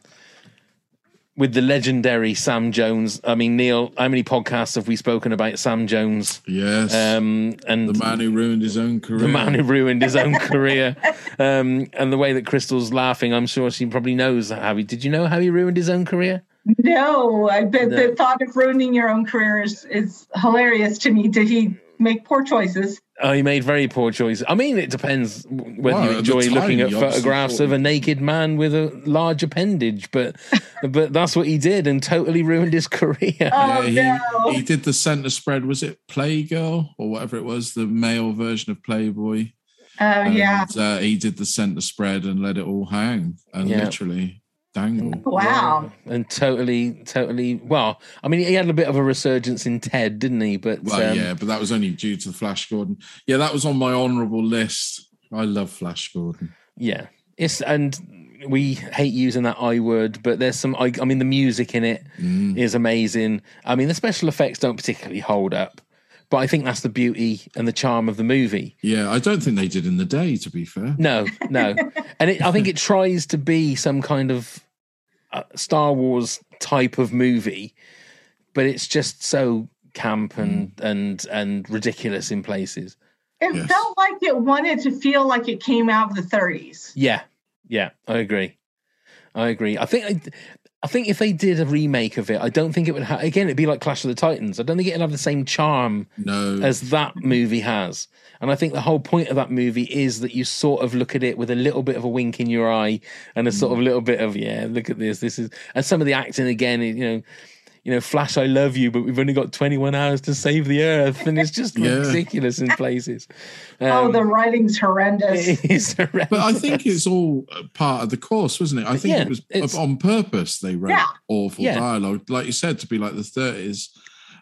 with the legendary Sam Jones. I mean, Neil, how many podcasts have we spoken about Sam Jones? yes. Um, and the man who ruined his own career. the man who ruined his own career. Um, and the way that Crystal's laughing, I'm sure she probably knows how he. Did you know how he ruined his own career? No, I bet No. the thought of ruining your own career is, is hilarious to me. Did he make poor choices? Oh, he made very poor choices. I mean, it depends whether Well, you enjoy time, looking at photographs of a naked man with a large appendage, but but that's what he did and totally ruined his career. Oh Yeah, no! he, he did the center spread. Was it Playgirl or whatever it was, the male version of Playboy? Oh yeah! Uh, he did the center spread and let it all hang and Yeah. literally dangle. Wow. and totally, totally. Well, I mean, he had a bit of a resurgence in Ted, didn't he? But Well, um, yeah, but that was only due to Flash Gordon. Yeah, that was on my honourable list. I love Flash Gordon. Yeah, it's and we hate using that I word, but there's some. I, I mean, the music in it is Mm. amazing. I mean, the special effects don't particularly hold up, but I think that's the beauty and the charm of the movie. Yeah, I don't think they did in the day. To be fair, No, no, and it, I think it tries to be some kind of uh, Star Wars type of movie, but it's just so camp and Mm. and and ridiculous in places. It Yes. felt like it wanted to feel like it came out of the 30s. Yeah, yeah, I agree. I agree. I think I, think if they did a remake of it, I don't think it would. Ha- again, it'd be like Clash of the Titans. I don't think it'd have the same charm no. as that movie has. And I think the whole point of that movie is that you sort of look at it with a little bit of a wink in your eye and a sort of little bit of yeah, look at this. This is and some of the acting again. You know, you know, Flash, I love you, but we've only got 21 hours to save the Earth, and it's just Yeah. ridiculous in places. oh, Um, the writing's horrendous. it is horrendous. but I think it's all part of the course, wasn't it? I think Yeah, it was on purpose. They wrote Yeah. awful Yeah. dialogue, like you said, to be like the thirties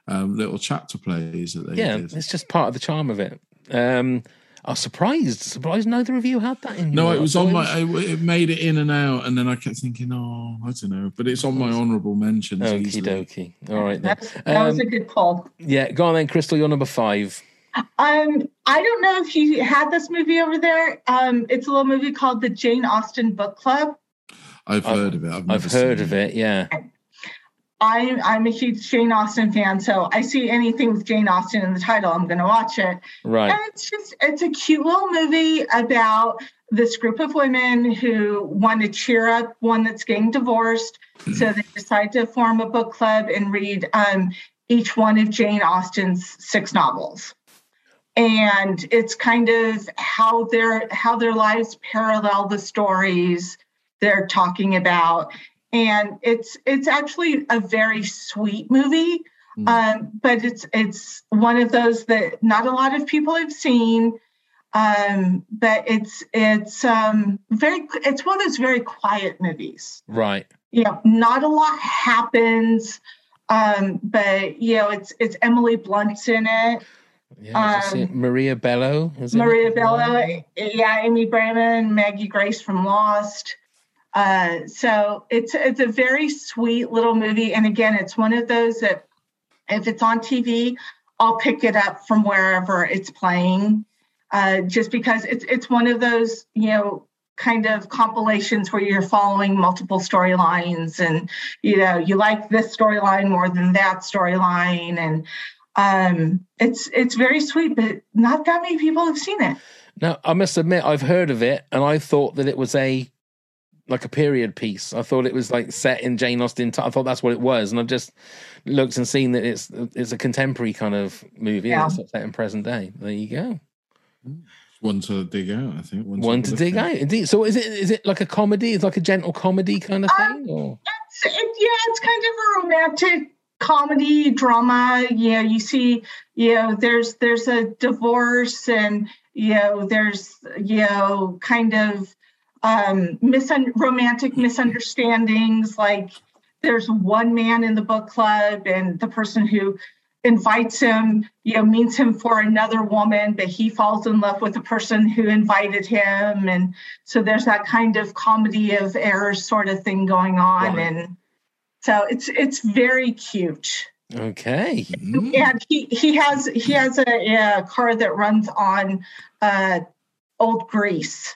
um, little chapter plays that they yeah, did. it's just part of the charm of it. Um, I was surprised, surprised neither of you had that in. No, it was on my. boys. It, it made it in and out, and then I kept thinking, oh, I don't know, but it's on my honourable mentions. Okie easily. dokie. All right then. That's, that was Um, a good call. Yeah, go on then, Crystal. You're number five. Um, I don't know if you had this movie over there. Um, it's a little movie called the Jane Austen Book Club. I've I've- heard of it. I've, I've heard seen of it. Yeah. I'm I'm a huge Jane Austen fan, so I see anything with Jane Austen in the title, I'm going to watch it. Right. And it's just it's a cute little movie about this group of women who want to cheer up one that's getting divorced. So they decide to form a book club and read um, each one of Jane Austen's six novels. And it's kind of how their how their lives parallel the stories they're talking about. And it's it's actually a very sweet movie. Mm. Um, but it's it's one of those that not a lot of people have seen um, but it's it's um, very it's one of those very quiet movies. Right. You know, not a lot happens, um, but you know, it's it's Emily Blunt's in it. Yeah, I just see it. Maria Bello. is Um, Maria it? Bello, yeah, Amy Brenneman, Maggie Grace from Lost. Uh, so it's it's a very sweet little movie, and again, it's one of those that if it's on TV, I'll pick it up from wherever it's playing, uh, just because it's it's one of those you know kind of compilations where you're following multiple storylines, and you know you like this storyline more than that storyline, and um, it's it's very sweet, but not that many people have seen it. Now, I must admit, I've heard of it, and I thought that it was a like a period piece. I thought it was like set in Jane Austen. T- I thought that's what it was, and I've just looked and seen that it's it's a contemporary kind of movie. Yeah. and It's set in present day. There you go. One to dig out, I think. One to look dig out, indeed. So, is it is it like a comedy? It's like a gentle comedy kind of thing, or um, It's, it, yeah, it's kind of a romantic comedy drama. Yeah, you see, you know, there's there's a divorce, and you know, there's you know, kind of um, misun- romantic misunderstandings. Like there's one man in the book club, and the person who invites him, you know, meets him for another woman, but he falls in love with the person who invited him, and so there's that kind of comedy of errors sort of thing going on, and so it's it's very cute. okay? Mm. And he he has he has a, a car that runs on uh, old grease.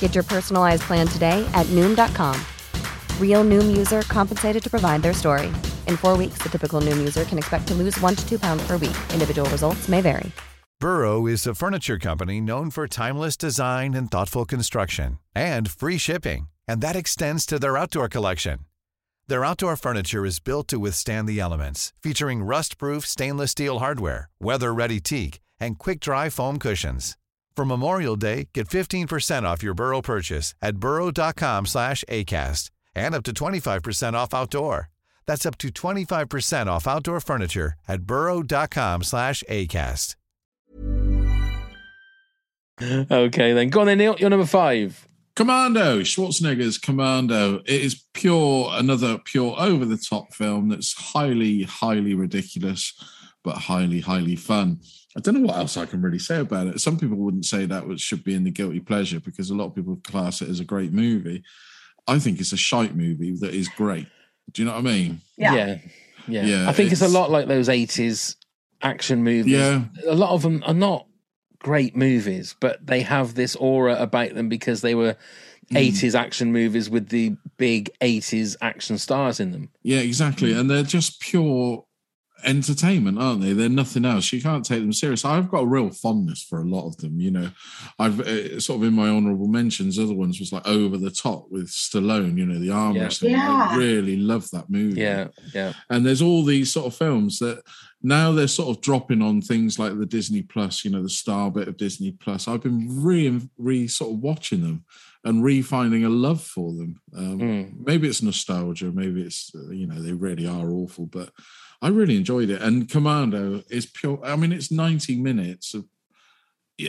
Get your personalized plan today at Noom.com. Real Noom user compensated to provide their story. In four weeks, the typical Noom user can expect to lose one to two pounds per week. Individual results may vary. Burrow is a furniture company known for timeless design and thoughtful construction and free shipping, and that extends to their outdoor collection. Their outdoor furniture is built to withstand the elements, featuring rust-proof stainless steel hardware, weather-ready teak, and quick-dry foam cushions. For Memorial Day, get 15% off your Burrow purchase at burrow.com slash ACAST and up to 25% off outdoor. That's up to 25% off outdoor furniture at burrow.com slash ACAST. okay, then go on then, Neil. You're number five. Commando, Schwarzenegger's Commando. It is pure, another pure over the top film that's highly, highly ridiculous, but highly, highly fun. I don't know what else I can really say about it. Some people wouldn't say that was, should be in the guilty pleasure because a lot of people class it as a great movie. I think it's a shite movie that is great. Do you know what I mean? Yeah. yeah, yeah. Yeah, I think it's, a lot like those '80s action movies. Yeah. a lot of them are not great movies, but they have this aura about them because they were hmm. 80s action movies with the big 80s action stars in them. Yeah, exactly. Hmm. And they're just pure entertainment, aren't they? They're nothing else. You can't take them serious. I've got a real fondness for a lot of them. You know, I've uh, sort of in my honourable mentions. Other ones was like Over the Top with Stallone. You know, the arm Yeah. wrestling. Yeah. I really love that movie. Yeah, yeah. And there's all these sort of films that now they're sort of dropping on things like the Disney Plus. You know, the star bit of Disney Plus. I've been re re sort of watching them and re-finding a love for them. Um, Mm. Maybe it's nostalgia. Maybe it's uh, you know they really are awful, but I really enjoyed it. And Commando is pure. I mean, it's 90 minutes of,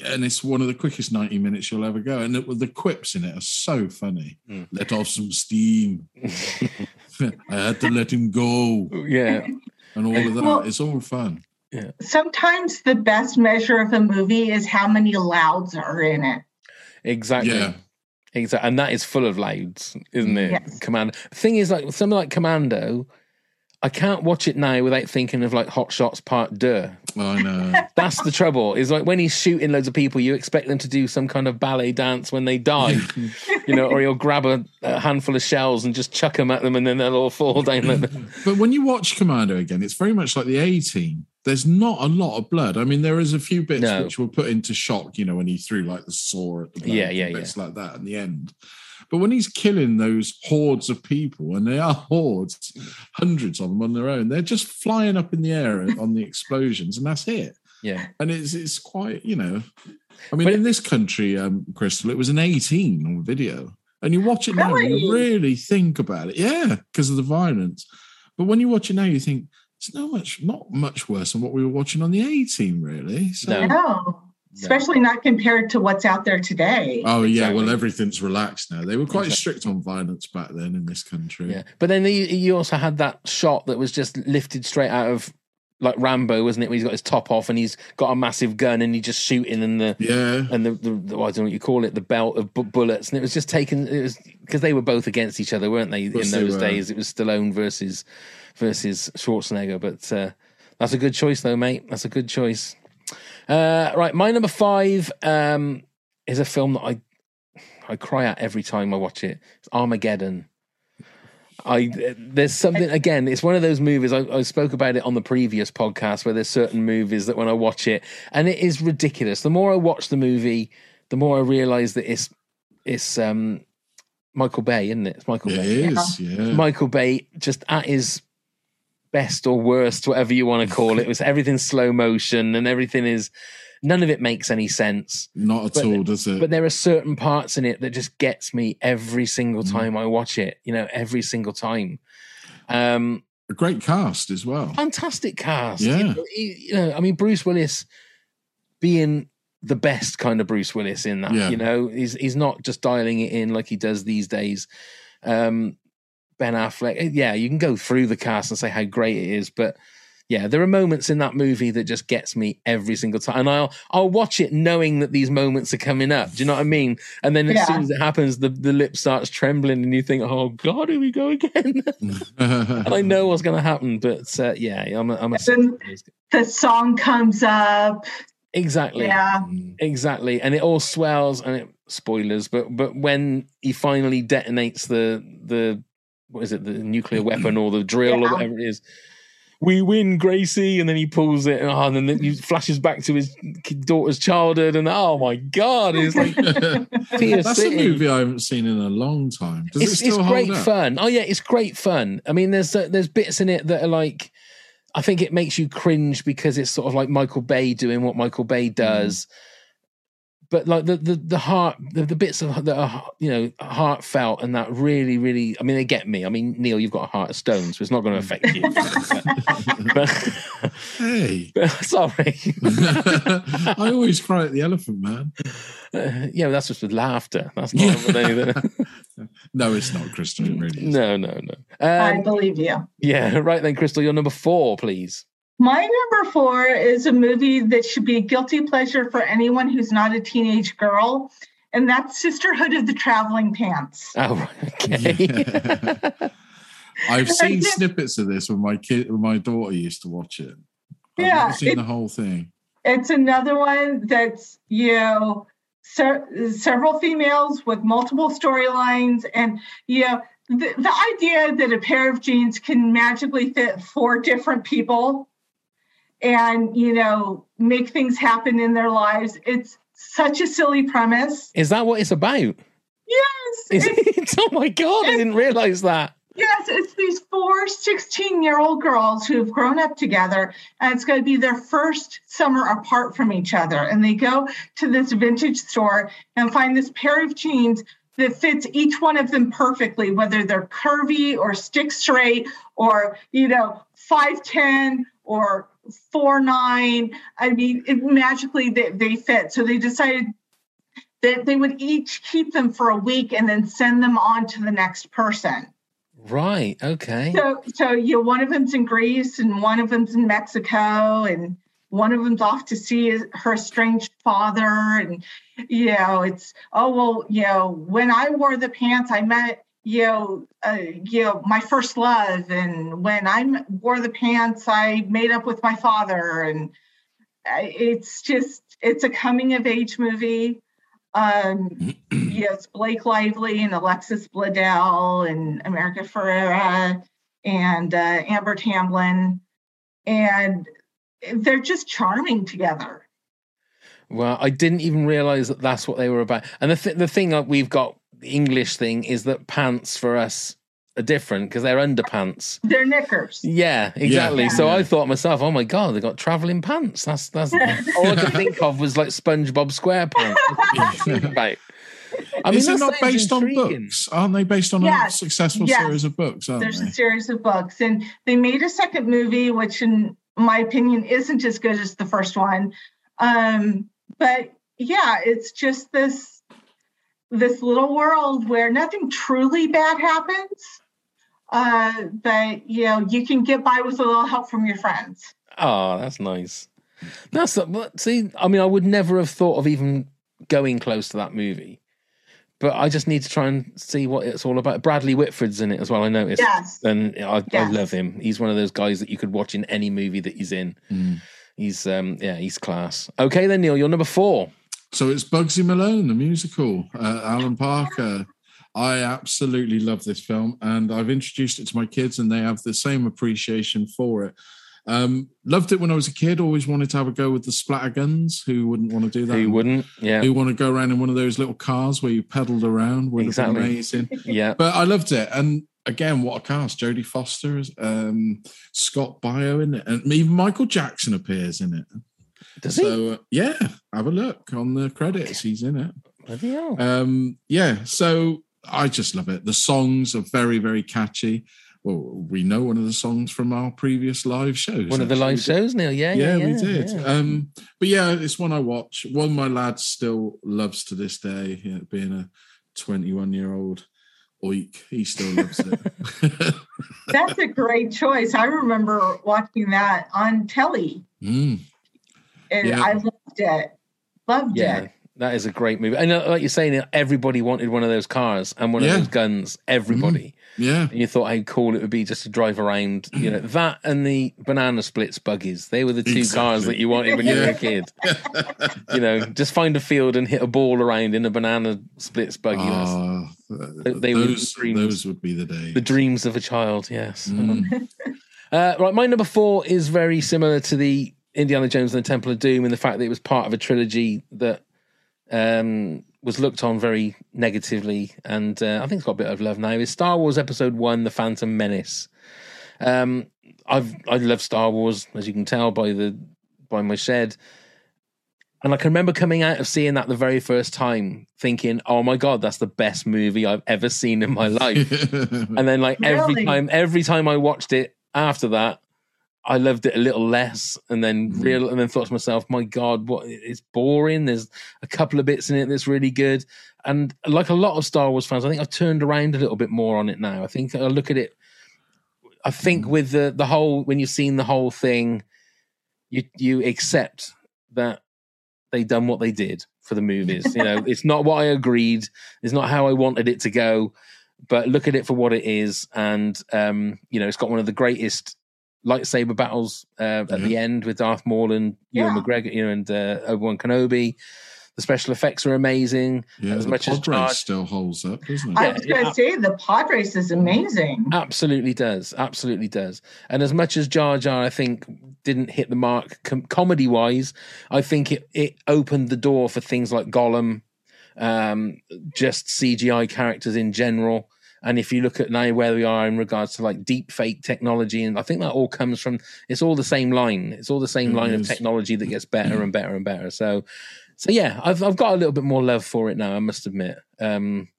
and it's one of the quickest 90 minutes you'll ever go. And it, the quips in it are so funny. Mm. Let off some steam. I had to let him go, Yeah. and all of that. Well- it's all fun. Yeah. Sometimes the best measure of a movie is how many louds are in it. Exactly. Yeah. Exactly. And that is full of louds, isn't it? Yes. Commando. The thing is, like something like Commando, I can't watch it now without thinking of like Hot Shots Part Deux. Oh, I know. That's the trouble. Is like when he's shooting loads of people, you expect them to do some kind of ballet dance when they die, you know, or he'll grab a, a handful of shells and just chuck them at them, and then they'll all fall down. Like. But when you watch Commando again, it's very much like the A Team. There's not a lot of blood. I mean, there is a few bits No. which were put into shock, you know, when he threw like the saw at the Yeah, yeah, bits like that in the end. But when he's killing those hordes of people, and they are hordes, hundreds of them on their own, they're just flying up in the air on the explosions, and that's it. Yeah. And it's it's quite, you know, I mean, But- in this country, um, Crystal, it was an 18 on video. And you watch it now, and you Really? really think about it. Yeah, because of the violence. But when you watch it now, you think it's not much, not much worse than what we were watching on the A team, really. So, No. No, especially not compared to what's out there today. oh yeah, well everything's relaxed now. They were quite Exactly. strict on violence back then in this country. Yeah. But then you, you also had that shot that was just lifted straight out of like Rambo, wasn't it? Where he's got his top off and he's got a massive gun and he's just shooting and the Yeah. and the, the, the I don't know what you call it, the belt of bu- bullets, and it was just taken. It was because they were both against each other, weren't they? in those were. days, it was Stallone versus versus Schwarzenegger. But uh, that's a good choice, though, mate. That's a good choice. Uh, right, my number five um, is a film that I I cry at every time I watch it. It's Armageddon. I there's something again. It's one of those movies. I, I spoke about it on the previous podcast where there's certain movies that when I watch it, and it is ridiculous. The more I watch the movie, the more I realize that it's it's um Michael Bay, isn't it? It's Michael It Bay. is, yeah. Michael Bay, just at his best or worst, whatever you want to call it. It was everything slow motion and everything is none of it makes any sense. Not at But- all, does it? But there are certain parts in it that just gets me every single Mm. time I watch it. You know, every single time. Um, a great cast as well. fantastic cast. Yeah. You know, you know, I mean, Bruce Willis being the best kind of Bruce Willis in that. Yeah. You know, he's he's not just dialing it in like he does these days. Um, ben Affleck, eh, yeah, you can go through the cast and say how great it is, but yeah, there are moments in that movie that just gets me every single time, and I'll I'll watch it knowing that these moments are coming up. Do you know what I mean? And then as Yeah. soon as it happens, the the lip starts trembling, and you think, "Oh God, here we go again." and I know what's going to happen, but uh, yeah, I'm a, I'm a then the song comes up. exactly, Yeah. exactly, and it all swells, and it spoilers, but but when he finally detonates the the what is it, the nuclear weapon or the drill or whatever it is. We win, Gracie, and then he pulls it, oh, and then he flashes back to his daughter's childhood, and oh my god, it's like Tear That's a movie I haven't seen in a long time. Does it's, it still it's hold great up? fun. Oh yeah, it's great fun. I mean, there's uh, there's bits in it that are like, I think it makes you cringe because it's sort of like Michael Bay doing what Michael Bay does. But like the the the heart, the, the bits of that are you know heartfelt and that really really. I mean, they get me. I mean, Neil, you've got a heart of stone, so it's not going to affect you. but, Hey, but- sorry. I always cry at the Elephant Man. Uh, yeah, that's just with laughter. That's not with anything. No, it's not, Crystal. It really is. no, no, no. I Um, believe you. yeah, right then, Crystal, you're number four, please. My number four is a movie that should be a guilty pleasure for anyone who's not a teenage girl, and that's Sisterhood of the Traveling Pants. Oh, okay. I've seen snippets of this when my kid, when my daughter used to watch it. I've Yeah, never seen it- the whole thing. It's another one that's you know se- several females with multiple storylines, and you know the, the idea that a pair of jeans can magically fit four different people and you know make things happen in their lives it's such a silly premise Is that what it's about? yes it's- Oh my god, I didn't realize that. Yes, it's these four 16 year old girls who have grown up together, and it's going to be their first summer apart from each other. And they go to this vintage store and find this pair of jeans that fits each one of them perfectly, whether they're curvy or stick straight or, you know, 5'10 or 4'9. I mean, it, magically they, they fit. So they decided that they would each keep them for a week and then send them on to the next person. Right. Okay. So, so you know, one of them's in Greece and one of them's in Mexico, and one of them's off to see his, her estranged father, and you know, it's oh well, you know, when I wore the pants, I met you know, uh, you know, my first love, and when I wore the pants, I made up with my father, and it's just it's a coming of age movie. Um, yes, Blake Lively and Alexis Bledel and America Ferrera and uh, Amber Tamblyn, and they're just charming together. Well, I didn't even realize that that's what they were about. And the th- the thing that we've got English thing is that pants for us are different because they're underpants. They're knickers. Yeah, exactly. Yeah. So Yeah. I thought myself, oh my god, they got traveling pants. That's that's all I could think of was like SpongeBob SquarePants. That's what I could think about. I mean, Is it not sounds based on books? Aren't they based on a successful yes. series of books? There's they? a series of books, and they made a second movie, which, in my opinion, isn't as good as the first one. Um, but yeah, it's just this this little world where nothing truly bad happens. Uh, but you know, you can get by with a little help from your friends. Oh, that's nice. That's but see. I mean, I would never have thought of even going close to that movie, but I just need to try and see what it's all about. Bradley Whitford's in it as well. I noticed. Yes. and I, I love him. He's one of those guys that you could watch in any movie that he's in. Mm. He's um, yeah, he's class. Okay, then Neil, you're number four. So it's Bugsy Malone, the musical. Uh, Alan Parker. I absolutely love this film, and I've introduced it to my kids, and they have the same appreciation for it. Um, loved it when I was a kid. Always wanted to have a go with the splatter guns. Who wouldn't want to do that? Who wouldn't? Yeah, Who want to go around in one of those little cars where you pedaled around? Would Exactly. amazing. yeah. But I loved it, and again, what a cast! Jodie Foster, um, Scott Baio in it, and even Michael Jackson appears in it. Does he? so uh, yeah, have a look on the credits. He's in it. Bloody hell. Um, yeah, so I just love it. The songs are very, very catchy. Well, we know one of the songs from our previous live shows. One of the actually. live shows, Neil. Yeah, yeah, Yeah, yeah, we did. yeah. Um, but yeah, it's one I watch. One my lad still loves to this day. Yeah, being a 21 year old oik, he still loves it. That's a great choice. I remember watching that on telly, Mm. And Yeah. I loved it. Loved yeah, it. that is a great movie. And uh, like you're saying, everybody wanted one of those cars and one Yeah. of those guns. Everybody. Yeah. And you thought how cool it would be just to drive around. You know that and the banana splits buggies. They were the two cars that you wanted when you were a kid. you know, just find a field and hit a ball around in a banana splits buggy. That's Ah, they were the those, dreams. those would be the days. the dreams of a child. Yes. Mm. Uh, right, my number four is very similar to the Indiana Jones and the Temple of Doom and the fact that it was part of a trilogy that um, was looked on very negatively, and uh, I think it's got a bit of love now. Is Star Wars Episode One: The Phantom Menace? Um, I've I love Star Wars, as you can tell by the by my shed. And I can remember coming out of seeing that the very first time, thinking, "Oh my god, that's the best movie I've ever seen in my life." and then like every Really? time every time i watched it after that i loved it a little less and then Mm. real and then thought to myself my god what it's boring. There's a couple of bits in it that's really good. And like a lot of star wars fans i think i've turned around a little bit more on it now. I think i look at it i think Mm. with the the whole when you've seen the whole thing you you accept that they done what they did for the movies. You know it's not what i agreed. It's not how i wanted it to go. But look at it for what it is. And um you know it's got one of the greatest lightsaber battles uh, at the end with darth maul and ewan Yeah. mcgregor you know and uh, obi-wan kenobi The special effects are amazing. Yeah, as the much as pod race Jar still holds up, doesn't it? I was going to say the pod race is amazing. Absolutely does. Absolutely does. And as much as Jar Jar, I think, didn't hit the mark com- comedy wise, I think it, it opened the door for things like Gollum, um, just CGI characters in general. And if you look at now where we are in regards to like deep fake technology, and I think that all comes from it's all the same line. It's all the same It line of technology that gets better and better and better. So, so yeah, I've I've got a little bit more love for it now. I must admit. Um,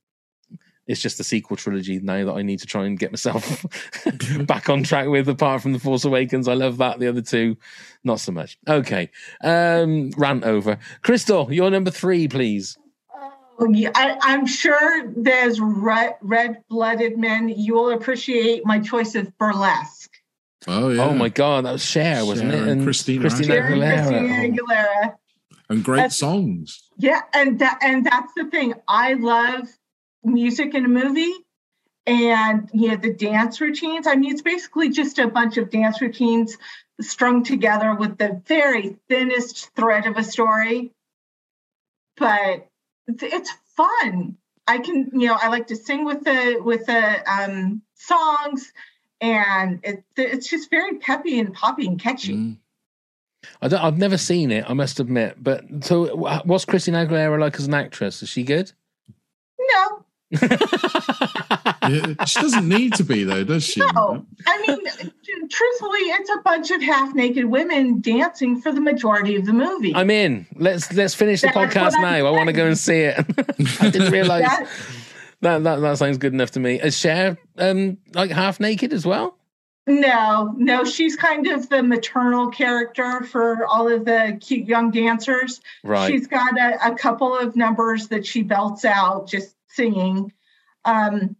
it's just the sequel trilogy now that I need to try and get myself back on track with. Apart from the Force Awakens, I love that. The other two, not so much. Okay, um, rant over. Crystal, your number three, please. Oh, yeah, I, I'm sure there's red, red-blooded men. You will appreciate my choice of burlesque. Oh yeah. Oh my god, that was Cher, wasn't Cher it? and Christina Christina Very Aguilera. Christina oh. Aguilera. And great That's- songs. Yeah, and that and that's the thing. I love music in a movie, and you know the dance routines. I mean, it's basically just a bunch of dance routines strung together with the very thinnest thread of a story. But it's, it's fun. I can, you know, I like to sing with the with the um, songs, and it, it's just very peppy and poppy and catchy. Mm. I don't, I've never seen it, I must admit. But so, what's Christina Aguilera like as an actress? Is she good? No, Yeah, she doesn't need to be though, does she? No, I mean, truthfully, it's a bunch of half-naked women dancing for the majority of the movie. I'm in. Let's let's finish the podcast what I'm now. I want to go and see it. I didn't realize That- that, that that sounds good enough to me. Is Cher um like half naked as well? no, no, she's kind of the maternal character for all of the cute young dancers. Right. She's got a, a couple of numbers that she belts out just singing. Um,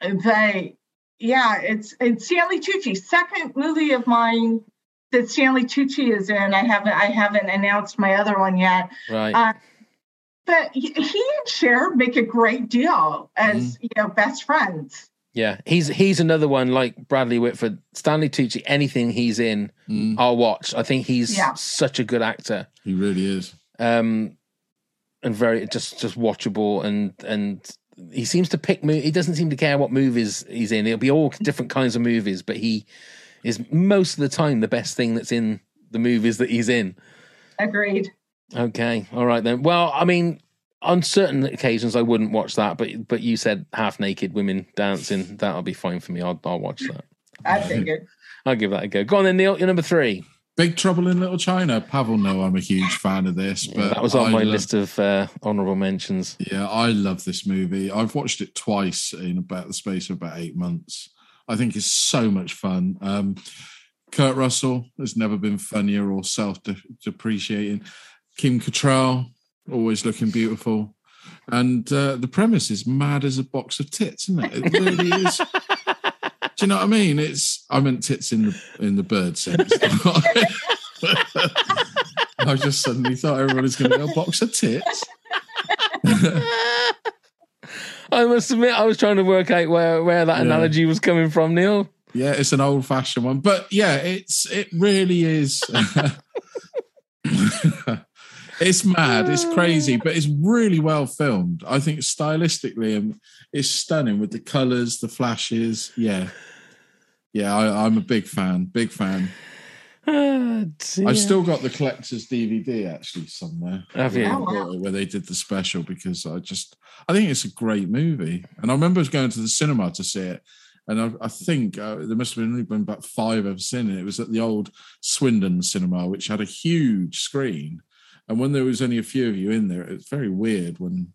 but yeah, it's it's Stanley Tucci, second movie of mine that Stanley Tucci is in. I haven't I haven't announced my other one yet. Right. Uh, but he, he and Cher make a great deal as you know best friends. Yeah, he's he's another one like Bradley Whitford, Stanley Tucci. Anything he's in, Mm, I'll watch. I think he's Yeah. such a good actor, he really is. um, and very just just watchable. And and he seems to pick. Mo- he doesn't seem to care what movies he's in. It'll be all different kinds of movies, but he is most of the time the best thing that's in the movies that he's in. Agreed. Okay, all right then. Well, I mean, on certain occasions I wouldn't watch that, but but you said half naked women dancing. That'll be fine for me. I'll I'll watch that. I figured. I'll give that a go. Go on then, Neil. You're number three. Big Trouble in Little China. Pavel no, I'm a huge fan of this, but that was on I my love- list of uh, honourable mentions. Yeah, I love this movie. I've watched it twice in about the space of about eight months. I think it's so much fun. Um, Kurt Russell has never been funnier or self depreciating. Kim Cattrall, always looking beautiful. And uh, the premise is mad as a box of tits, isn't it? It really is. Do you know what I mean? It's I meant tits in the in the bird sense. I just suddenly thought everyone was going to go a box of tits. I must admit, I was trying to work out where, where that Yeah. analogy was coming from, Neil. Yeah, it's an old fashioned one, but yeah, it's it really is. it's mad, it's crazy, but it's really well filmed. I think stylistically, um, it's stunning with the colors, the flashes. Yeah, yeah, I, I'm a big fan, big fan. Dear. I've still got the collector's DVD actually somewhere. Have you? Where, Oh, where they did the special because I just I think it's a great movie, and I remember going to the cinema to see it, and I, I think uh, there must have been only been about five I've seen it. It was at the old Swindon Cinema, which had a huge screen, and when there was only a few of you in there, it's very weird when.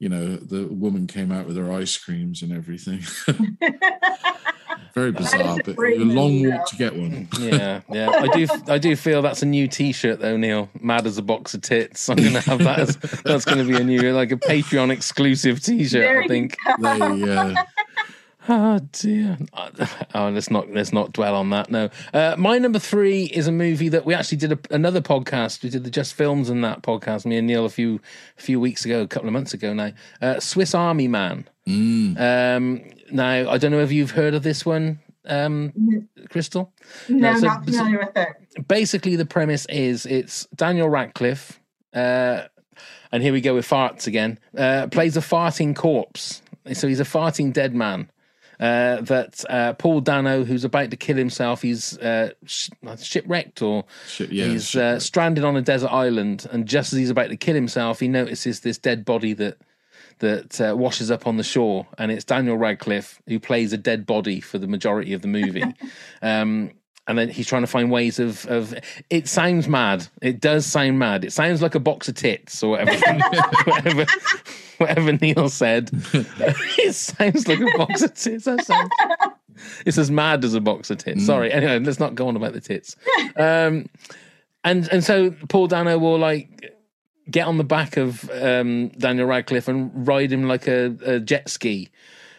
You know, the woman came out with her ice creams and everything. Very bizarre, a but a long movie, walk though. to get one. Yeah, yeah. I do. I do feel that's a new T-shirt though, Neil. Mad as a box of tits. I'm gonna have that. As, that's gonna be a new, like a Patreon exclusive T-shirt. There I you think. They, uh, Oh dear. Oh, let's not let's not dwell on that. No. Uh, my number three is a movie that we actually did a, another podcast. We did the Just Films and that podcast. Me and Neil a few a few weeks ago, a couple of months ago now. Uh, Swiss Army Man. mm. Um, now I don't know if you've heard of this one, um, Crystal. No, No, so- not familiar with it. basically the premise is it's Daniel Radcliffe. Uh, and here we go with farts again. Uh, plays a farting corpse, so he's a farting dead man. Uh, that uh, Paul Dano, who's about to kill himself, he's uh, sh- shipwrecked or Shit, yeah, he's uh, shipwrecked. stranded on a desert island, and just as he's about to kill himself, he notices this dead body that that uh, washes up on the shore, and it's Daniel Radcliffe who plays a dead body for the majority of the movie. um, and then he's trying to find ways of of. It sounds mad. It does sound mad. It sounds like a box of tits or whatever. whatever, whatever Neil said. it sounds like a box of tits. That sounds. It's as mad as a box of tits. Sorry. Anyway, let's not go on about the tits. Um, and and so Paul Dano will like get on the back of um, Daniel Radcliffe and ride him like a, a jet ski.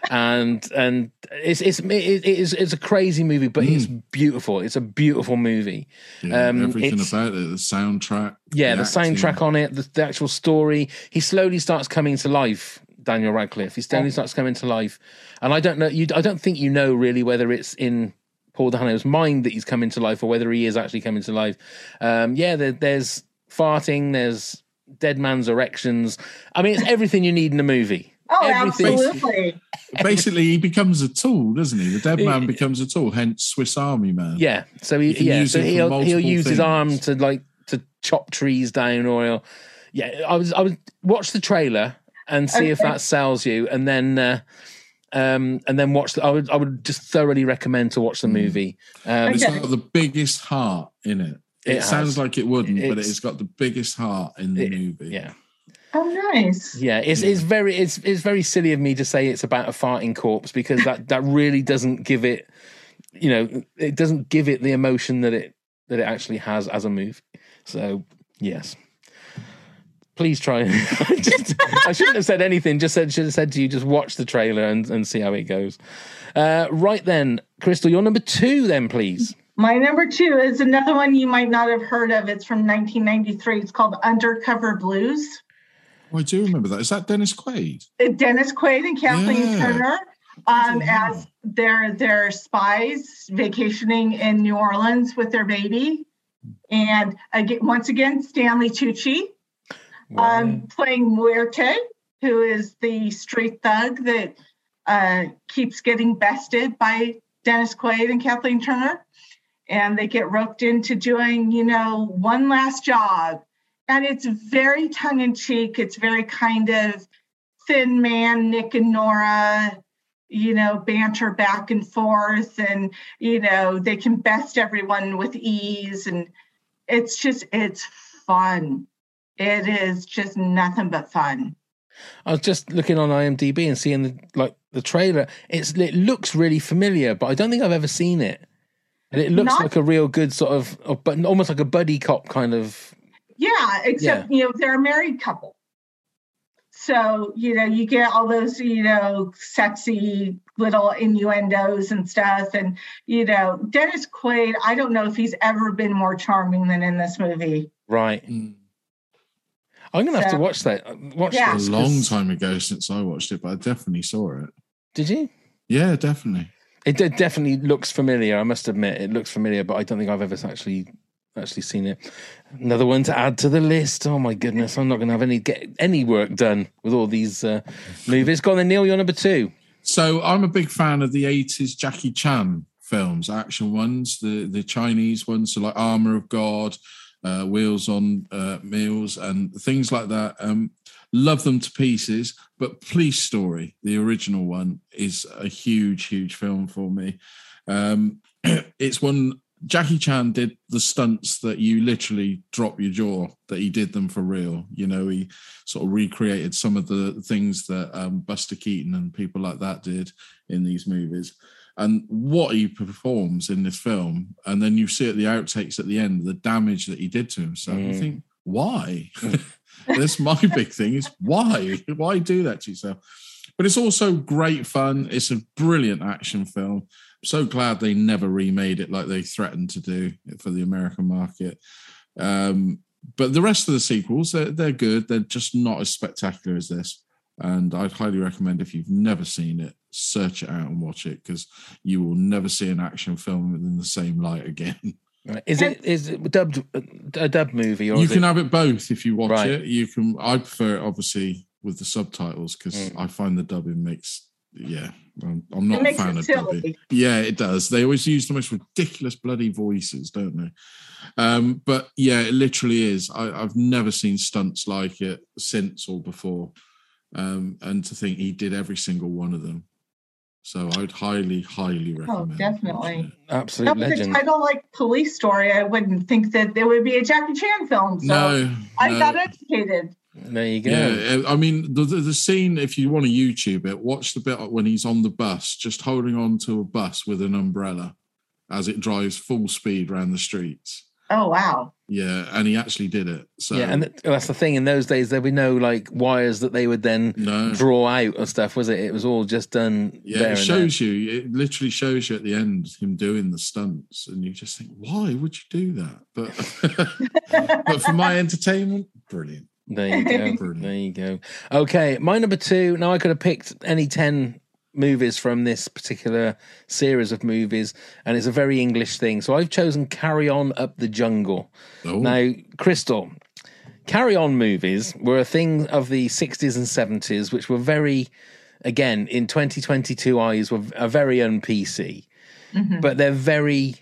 And and it's it's it is it's a crazy movie, but it's beautiful. It's a beautiful movie. Yeah, Um, everything about it, the soundtrack. yeah, the, acting. soundtrack on it, the, the actual story. He slowly starts coming to life. Daniel Radcliffe. He slowly starts coming to life, and I don't know. You, I don't think you know really whether it's in Paul Dano's mind that he's coming to life or whether he is actually coming to life. Um, yeah, there, there's farting. There's dead man's erections. I mean, it's everything you need in a movie. Oh, Everything- absolutely. Basically, he becomes a tool, doesn't he? The dead man becomes a tool, hence Swiss Army Man. Yeah. So he yeah, so he'll, he'll multiple use his arm to like to chop trees down or he'll, yeah, I was I would watch the trailer and see if that sells you and then uh, um and then watch the, I would I would just thoroughly recommend to watch the movie. Um It's Okay. got the biggest heart in it. It, It sounds like it wouldn't, but It's- it's got the biggest heart in the It- movie. yeah. Oh, nice. Yeah, it's it's very it's it's very silly of me to say it's about a farting corpse because that that really doesn't give it you know it doesn't give it the emotion that it that it actually has as a movie. So yes, please try. I, just, I shouldn't have said anything. Just said should have said to you just watch the trailer and and see how it goes. Uh, right then, Crystal, your number two, then please. My number two is another one you might not have heard of. It's from 1993. It's called Undercover Blues. Oh, I do remember that. Is that Dennis Quaid? Uh, Dennis Quaid and Kathleen Yeah. Turner um, as their their spies vacationing in New Orleans with their baby, and again, once again Stanley Tucci um, playing Muerte, who is the street thug that uh, keeps getting bested by Dennis Quaid and Kathleen Turner, and they get roped into doing you know one last job, and it's very tongue in cheek. It's very kind of thin man Nick and Nora, you know, banter back and forth, and you know they can best everyone with ease, and it's just it's fun. It is just nothing but fun. I was just looking on IMDb and seeing the like the trailer. It's it looks really familiar, but I don't think I've ever seen it. And it looks Not- like a real good sort of, of, but almost like a buddy cop kind of. Yeah, except you know they're a married couple. So you know you get all those you know sexy little innuendos and stuff, and you know Dennis Quaid. I don't know if he's ever been more charming than in this movie. Right. Hmm. I'm gonna have to watch that. Uh, watch Yeah. A long time ago since I watched it, but I definitely saw it. Did you? Yeah, definitely. It did- definitely looks familiar. I must admit, it looks familiar, but I don't think I've ever actually actually seen it. Another one to add to the list. Oh my goodness, I'm not going to have any get any work done with all these uh, movies. Go on, then, Neil. You're number two. So I'm a big fan of the 80s Jackie Chan films, action ones, the the Chinese ones, so like Armor of God, uh, Wheels on uh, Meals, and things like that. Um, love them to pieces. But Police Story, the original one, is a huge, huge film for me. Um, it's one Jackie Chan did the stunts that you literally drop your jaw that he did them for real. You know, he sort of recreated some of the things that um, Buster Keaton and people like that did in these movies. And what he performs in this film, and then you see at the outtakes at the end the damage that he did to himself. You Mm. think, why? That's my big thing is why? Why do that to yourself? But it's also great fun. It's a brilliant action film. I'm so glad they never remade it like they threatened to do for the American market. Um, but the rest of the sequels, they're, they're good. They're just not as spectacular as this. And I'd highly recommend if you've never seen it, search it out and watch it because you will never see an action film in the same light again. Right. Is it is it dubbed a dubbed movie or you can it, have it both if you watch Right. it. You can. I prefer it obviously with the subtitles because Mm. I find the dubbing makes. Yeah, I'm, I'm not a fan of silly. dubbing. Yeah, it does. They always use the most ridiculous bloody voices, don't they? Um, but yeah, it literally is. I, I've never seen stunts like it since or before, um, and to think he did every single one of them. So I'd highly, highly recommend. Oh, definitely. absolute Now, with a legend? title like Police Story, I wouldn't think that there would be a Jackie Chan film. So No, I no. got educated. There you go. Yeah, eh, I mean the, the the scene. If you want to YouTube it, watch the bit when he's on the bus, just holding on to a bus with an umbrella as it drives full speed around the streets. Oh wow. Yeah, and he actually did it. So yeah, and that's the thing. In those days, there were no like wires that they would then no, draw out and stuff, was it? It was all just done. yeah, there it and shows you. It literally shows you at the end him doing the stunts, and you just think, why would you do that? But but for my entertainment, brilliant. There you go. There you go. Okay, my number two. Now I could have picked any ten movies from this particular series of movies, and it's a very English thing. So I've chosen Carry On Up the Jungle. Oh. Now, Crystal, Carry On movies were a thing of the 60s and 70s, which were very, again, in 2022 eyes, were a very un PC, Mhm. but they're very,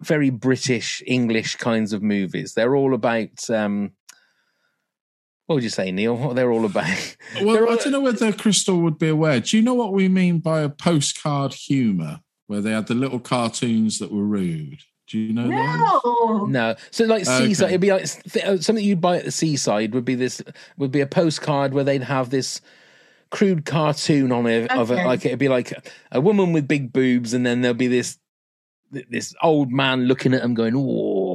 very British, English kinds of movies. They're all about, um, what would you say, Neil? What they're all about? Well, They're I don't know whether Crystal would be aware. Do you know what we mean by a postcard humour, where they had the little cartoons that were rude? Do you know those? No. No, so like seaside, Okay. it'd be like uh, something you'd buy at the seaside would be this would be a postcard where they'd have this crude cartoon on it of it, like it'd be like a woman with big boobs, and then there'll be this this old man looking at them going, "Oh,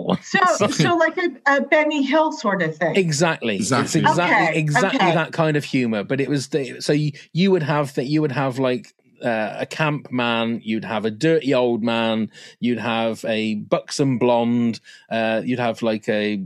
So so like a, a Benny Hill sort of thing. Exactly. Exactly. It's exactly Okay, exactly okay. that kind of humor. But it was the, so you, you would have that you would have like uh, a camp man, you'd have a dirty old man, you'd have a buxom blonde, uh, you'd have like a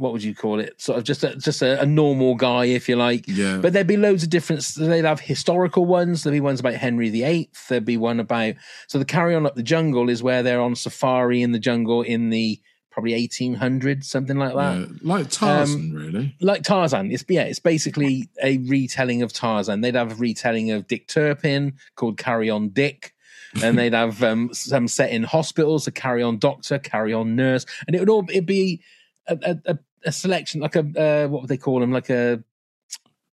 what would you call it? Sort of just a, just a, a normal guy, if you like. Yeah. But there'd be loads of different. They'd have historical ones. There'd be ones about Henry VIII. There'd be one about. So the Carry On Up the Jungle is where they're on safari in the jungle in the probably 1800s, something like that. Yeah, like Tarzan, really. Like Tarzan. It's yeah. It's basically a retelling of Tarzan. They'd have a retelling of Dick Turpin called Carry On Dick. and they'd have um, some set in hospitals, a carry on doctor, carry on nurse, and it would all it'd be a, a, a, a selection like a uh, what would they call them like a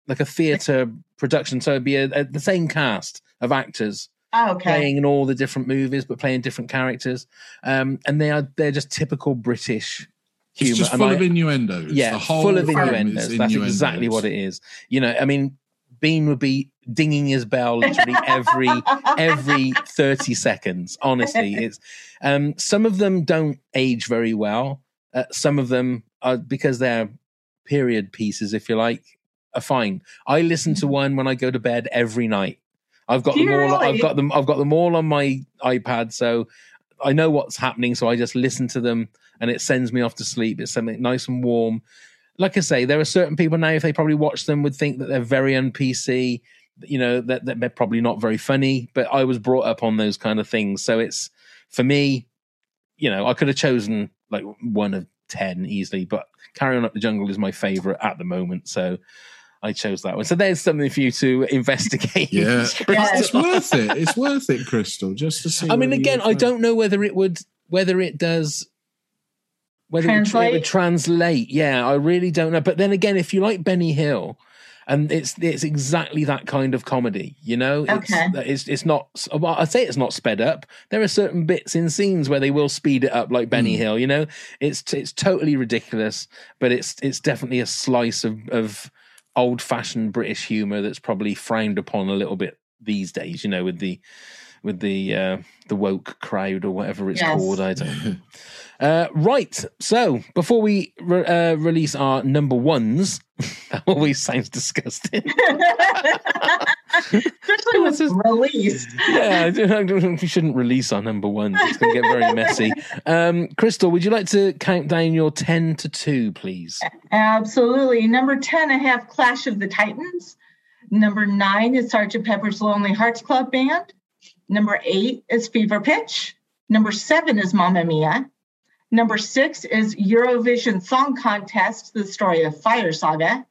like a theatre production. So it'd be a, a, the same cast of actors Oh, okay. playing in all the different movies, but playing different characters. Um, and they are they're just typical British humor. It's just full I- of innuendos. yeah, the whole full of film is innuendos. That's exactly what it is. You know, I mean, Bean would be dinging his bell literally every every thirty seconds. Honestly, it's um, some of them don't age very well. Uh, some of them are because they're period pieces, if you like, are fine. I listen to mm-hmm. one when I go to bed every night. I've got them all. I've got them. I've got them all on my iPad, so I know what's happening. So I just listen to them, and it sends me off to sleep. It's something nice and warm. Like I say, there are certain people now, if they probably watch them, would think that they're very un PC. You know that, that they're probably not very funny. But I was brought up on those kind of things, so it's for me. You know, I could have chosen like one of ten easily, but Carry On Up the Jungle is my favorite at the moment. So I chose that one. So there's something for you to investigate. Yeah, Yeah. it's worth it. It's worth it, Crystal, just to see. I mean, again, I don't know whether it would, whether it does, whether it would, it would Translate? translate. Yeah, I really don't know. But then again, if you like Benny Hill, and it's it's exactly that kind of comedy, you know. It's, Okay. it's it's not. Well, I say it's not sped up. There are certain bits in scenes where they will speed it up, like Benny Hill. You know, it's it's totally ridiculous, but it's it's definitely a slice of of old fashioned British humor that's probably frowned upon a little bit these days. You know, with the with the uh, the woke crowd or whatever it's Yes. called. I don't know. Uh, right. So before we re- uh, release our number ones, that always sounds disgusting. Especially with release. yeah, we shouldn't release our number ones. It's going to get very messy. Um, Crystal, would you like to count down your 10 to 2, please? Absolutely. Number 10, I have Clash of the Titans. Number nine is Sergeant Pepper's Lonely Hearts Club Band. Number eight is Fever Pitch. Number seven is Mamma Mia. Number six is Eurovision Song Contest, the story of Fire Saga.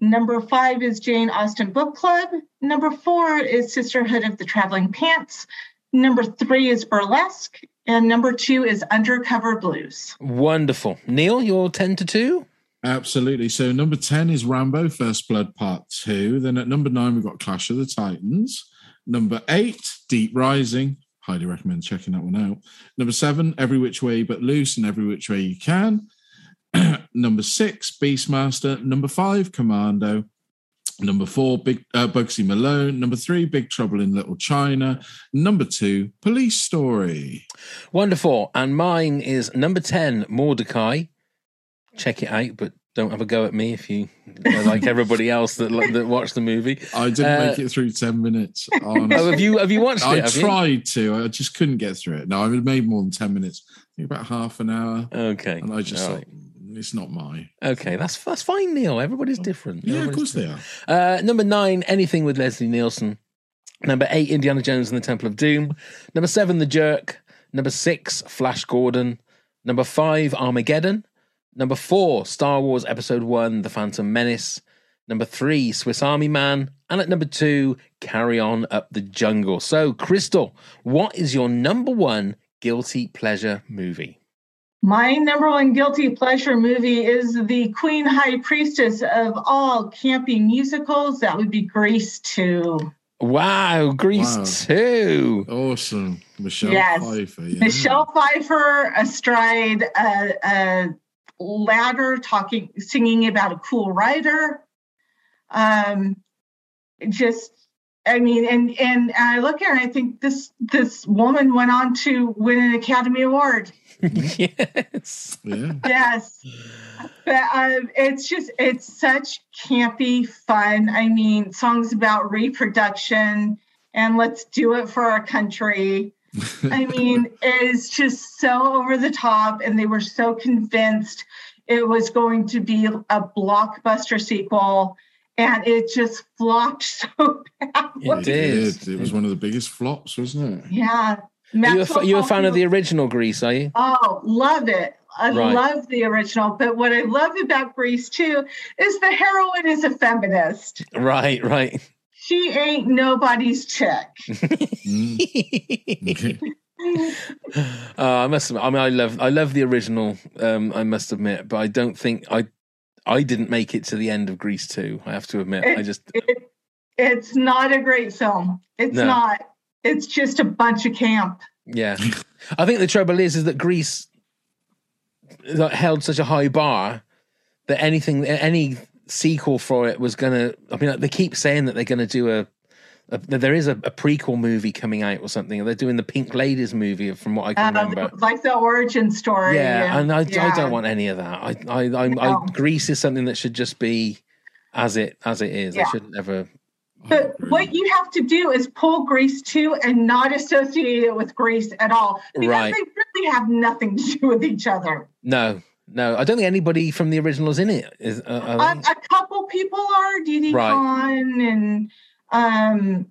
Number five is Jane Austen Book Club. Number four is Sisterhood of the Traveling Pants. Number three is Burlesque. And number two is Undercover Blues. Wonderful. Neil, you're 10 to 2? Absolutely. So number 10 is Rambo First Blood Part 2. Then at number 9 we've got Clash of the Titans. Number 8, Deep Rising. Highly recommend checking that one out. Number 7, Every Which Way But Loose and Every Which Way You Can. number 6, Beastmaster. Number 5, Commando. Number 4, Big uh, Bugsy Malone. Number 3, Big Trouble in Little China. Number 2, Police Story. Wonderful. And mine is number 10, Mortdecai. Check it out, but don't have a go at me if you like everybody else that that watched the movie. I didn't Uh, make it through 10 minutes. Oh, have you have you watched I it? you? tried to. I just couldn't get through it. No, I made more than 10 minutes. I think about half an hour. Okay. And I just All thought, right. "Mm, it's not my. Okay, that's that's fine, Neil. Everybody's different. Yeah, of Everybody's course they are. Uh, number nine, anything with Leslie Nielsen. Number eight, Indiana Jones and the Temple of Doom. Number seven, The Jerk. Number six, Flash Gordon. Number five, Armageddon. Number four, Star Wars Episode One, The Phantom Menace. Number three, Swiss Army Man. And at number two, Carry On Up the Jungle. So, Crystal, what is your number one guilty pleasure movie? My number one guilty pleasure movie is the Queen High Priestess of all campy musicals. That would be Grease 2. Wow, Grease Wow. 2. Awesome. Michelle Yes. Pfeiffer. Yeah. Michelle Pfeiffer astride a, a ladder, talking, singing about a cool writer. Um, just, I mean, and and I look at her and I think this this woman went on to win an Academy Award. yes. Yeah. Yes, but um, it's just it's such campy fun. I mean, songs about reproduction and let's do it for our country. I mean, it's just so over the top, and they were so convinced it was going to be a blockbuster sequel, and it just flopped so bad. It did. It was one of the biggest flops, wasn't it? Yeah. You a, Maxwell you a fan of the original Grease, are you? Oh, love it. I Right. love the original. But what I love about Grease too is the heroine is a feminist. Right, right. She ain't nobody's chick. Uh, I must. Admit, I mean, I love. I love the original. Um, I must admit, but I don't think I. I didn't make it to the end of Grease two. I have to admit. I just. It, it's not a great film. It's No. not. It's just a bunch of camp. Yeah, I think the trouble is, is that Grease held such a high bar that anything, any sequel for it was gonna. I mean, they keep saying that they're gonna do a. a there is a, a prequel movie coming out or something. They're doing the Pink Ladies movie, from what I can Um, remember. like the origin story. Yeah, and I, I Yeah. don't want any of that. I, I, I, No. I Grease is something that should just be as it as it is. I shouldn't ever. But what you have to do is pull Grease 2 and not associate it with Grease at all. Because Right. they really have nothing to do with each other. No, no. I don't think anybody from the original is in it is. Uh, A, uh, a couple people are Didi Right. Conn and um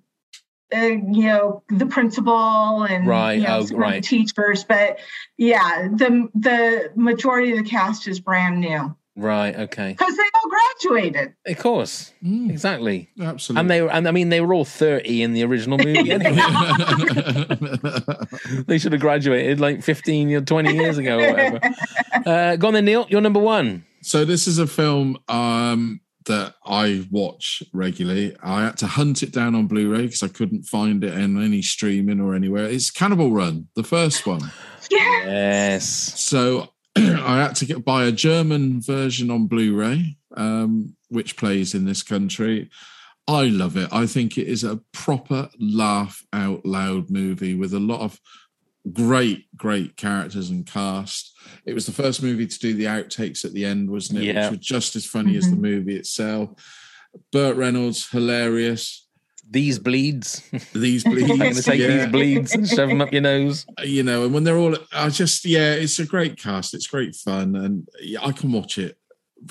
uh, you know the principal and Right, you know, oh, the right. teachers but yeah the the majority of the cast is brand new right. Okay. because they all graduated Of course. Exactly. Absolutely. And they were. And I mean, they were all thirty in the original movie. Anyway. they should have graduated like fifteen or twenty years ago or whatever. Uh, go on then, Neil. You're number one. So this is a film um, that I watch regularly. I had to hunt it down on Blu-ray because I couldn't find it in any streaming or anywhere. It's Cannonball Run, the first one. yeah Yes. So I had to get buy a German version on Blu-ray, um, which plays in this country. I love it. I think it is a proper laugh out loud movie with a lot of great, great characters and cast. It was the first movie to do the outtakes at the end, wasn't it? Yeah. Which were just as funny as the movie itself. Burt Reynolds, hilarious. These bleeds. These bleeds. I'm going to take yeah. these bleeds and shove them up your nose. you know, and when they're all, I just, yeah, it's a great cast. It's great fun, and yeah, I can watch it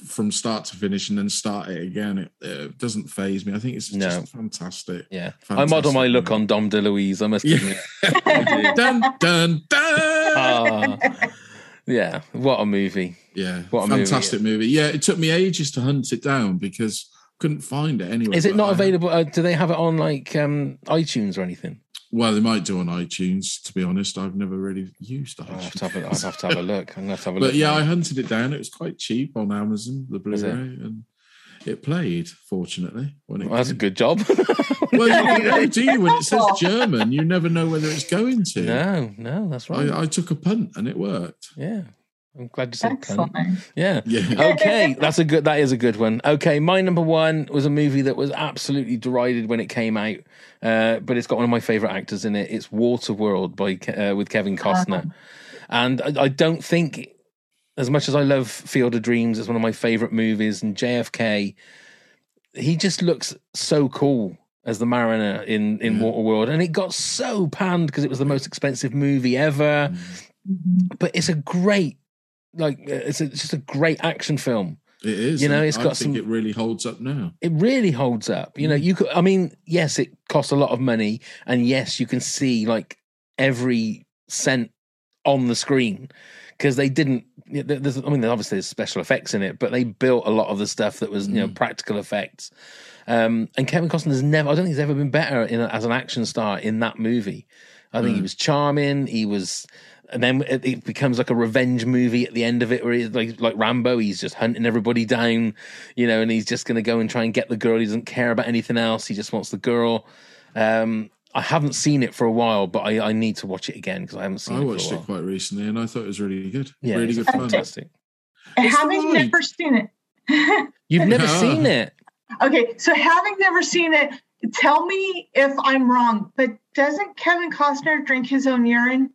from start to finish and then start it again. It, it doesn't phase me. I think it's just No. fantastic. Yeah. I model my look on Dom DeLuise, I must admit. dun dun dun. Ah. yeah. What a movie. Yeah, What a movie. fantastic movie. Yeah, it took me ages to hunt it down because couldn't find it anywhere. Is it not I- available? Uh, do they have it on like um, iTunes or anything? Well, they might do on iTunes. To be honest, I've never really used iTunes. I'll have to have a, have to have a look. I'm going to have to have a but look. yeah. I hunted it down. It was quite cheap on Amazon, the Blu-ray, and it played. Fortunately, when it Well, that's a good job. well, you don't know, do you? When it says German, you never know whether it's going to. no, no, that's right. I, I took a punt and it worked. yeah. I'm glad you said Excellent. cunt. Yeah. Yeah. Okay, that's a good. That is a good one. Okay, my number one was a movie that was absolutely derided when it came out, uh, but it's got one of my favorite actors in it. It's Waterworld by uh, with Kevin Costner, and I, I don't think, as much as I love Field of Dreams, it's one of my favorite movies, and JFK, he just looks so cool as the mariner in in Waterworld, and it got so panned because it was the most expensive movie ever, but it's a great. Like uh, it's, a, it's just a great action film. It is. You know, it's I got think some- it really holds up now. it really holds up. You know, you could. I mean, yes, it costs a lot of money, and yes, you can see like every cent on the screen because they didn't. There's, I mean, obviously there's special effects in it, but they built a lot of the stuff that was you know practical effects. Um, and Kevin Costner's never. I don't think he's ever been better in a, as an action star in that movie. I think he was charming. He was. And then it it becomes like a revenge movie at the end of it, where he's like like Rambo. He's just hunting everybody down, you know, and he's just going to go and try and get the girl. He doesn't care about anything else. He just wants the girl. Um, I haven't seen it for a while, but I, I need to watch it again because I haven't seen it. I it watched for a it quite recently and I thought it was really good. Yeah, really it's good fun. fantastic. And having alright. never seen it. You've never Yeah. seen it? okay, so having never seen it, tell me if I'm wrong, but doesn't Kevin Costner drink his own urine?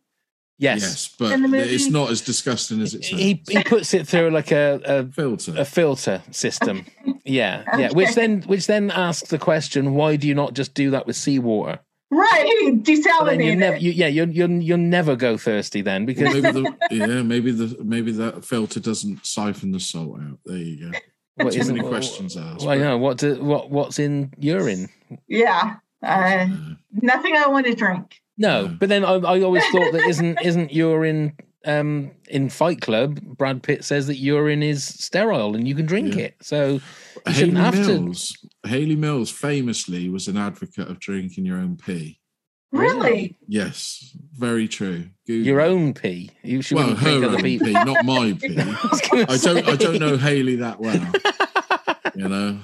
Yes. Yes, but movie- it's not as disgusting as it sounds. He he puts it through like a, a filter. a, a filter system. Yeah, yeah. Which then which then asks the question: Why do you not just do that with seawater? Right, Then you never, you, yeah, you'll, you'll you'll never go thirsty then because maybe the yeah, maybe the maybe that filter doesn't siphon the salt out. There you go. What Too many questions asked. Well, I but- know what do, what what's in urine. Yeah, uh, nothing I want to drink. No, but then I, I always thought that isn't isn't urine um, in Fight Club? Brad Pitt says that urine is sterile and you can drink Yeah. it, so you Hayley shouldn't have to. Mills. Hayley Mills famously was an advocate of drinking your own pee. Really? Yes, very true. Google Your own pee. You should well, her own people. pee, not my pee. gonna I don't. I don't know Hayley that well. you know.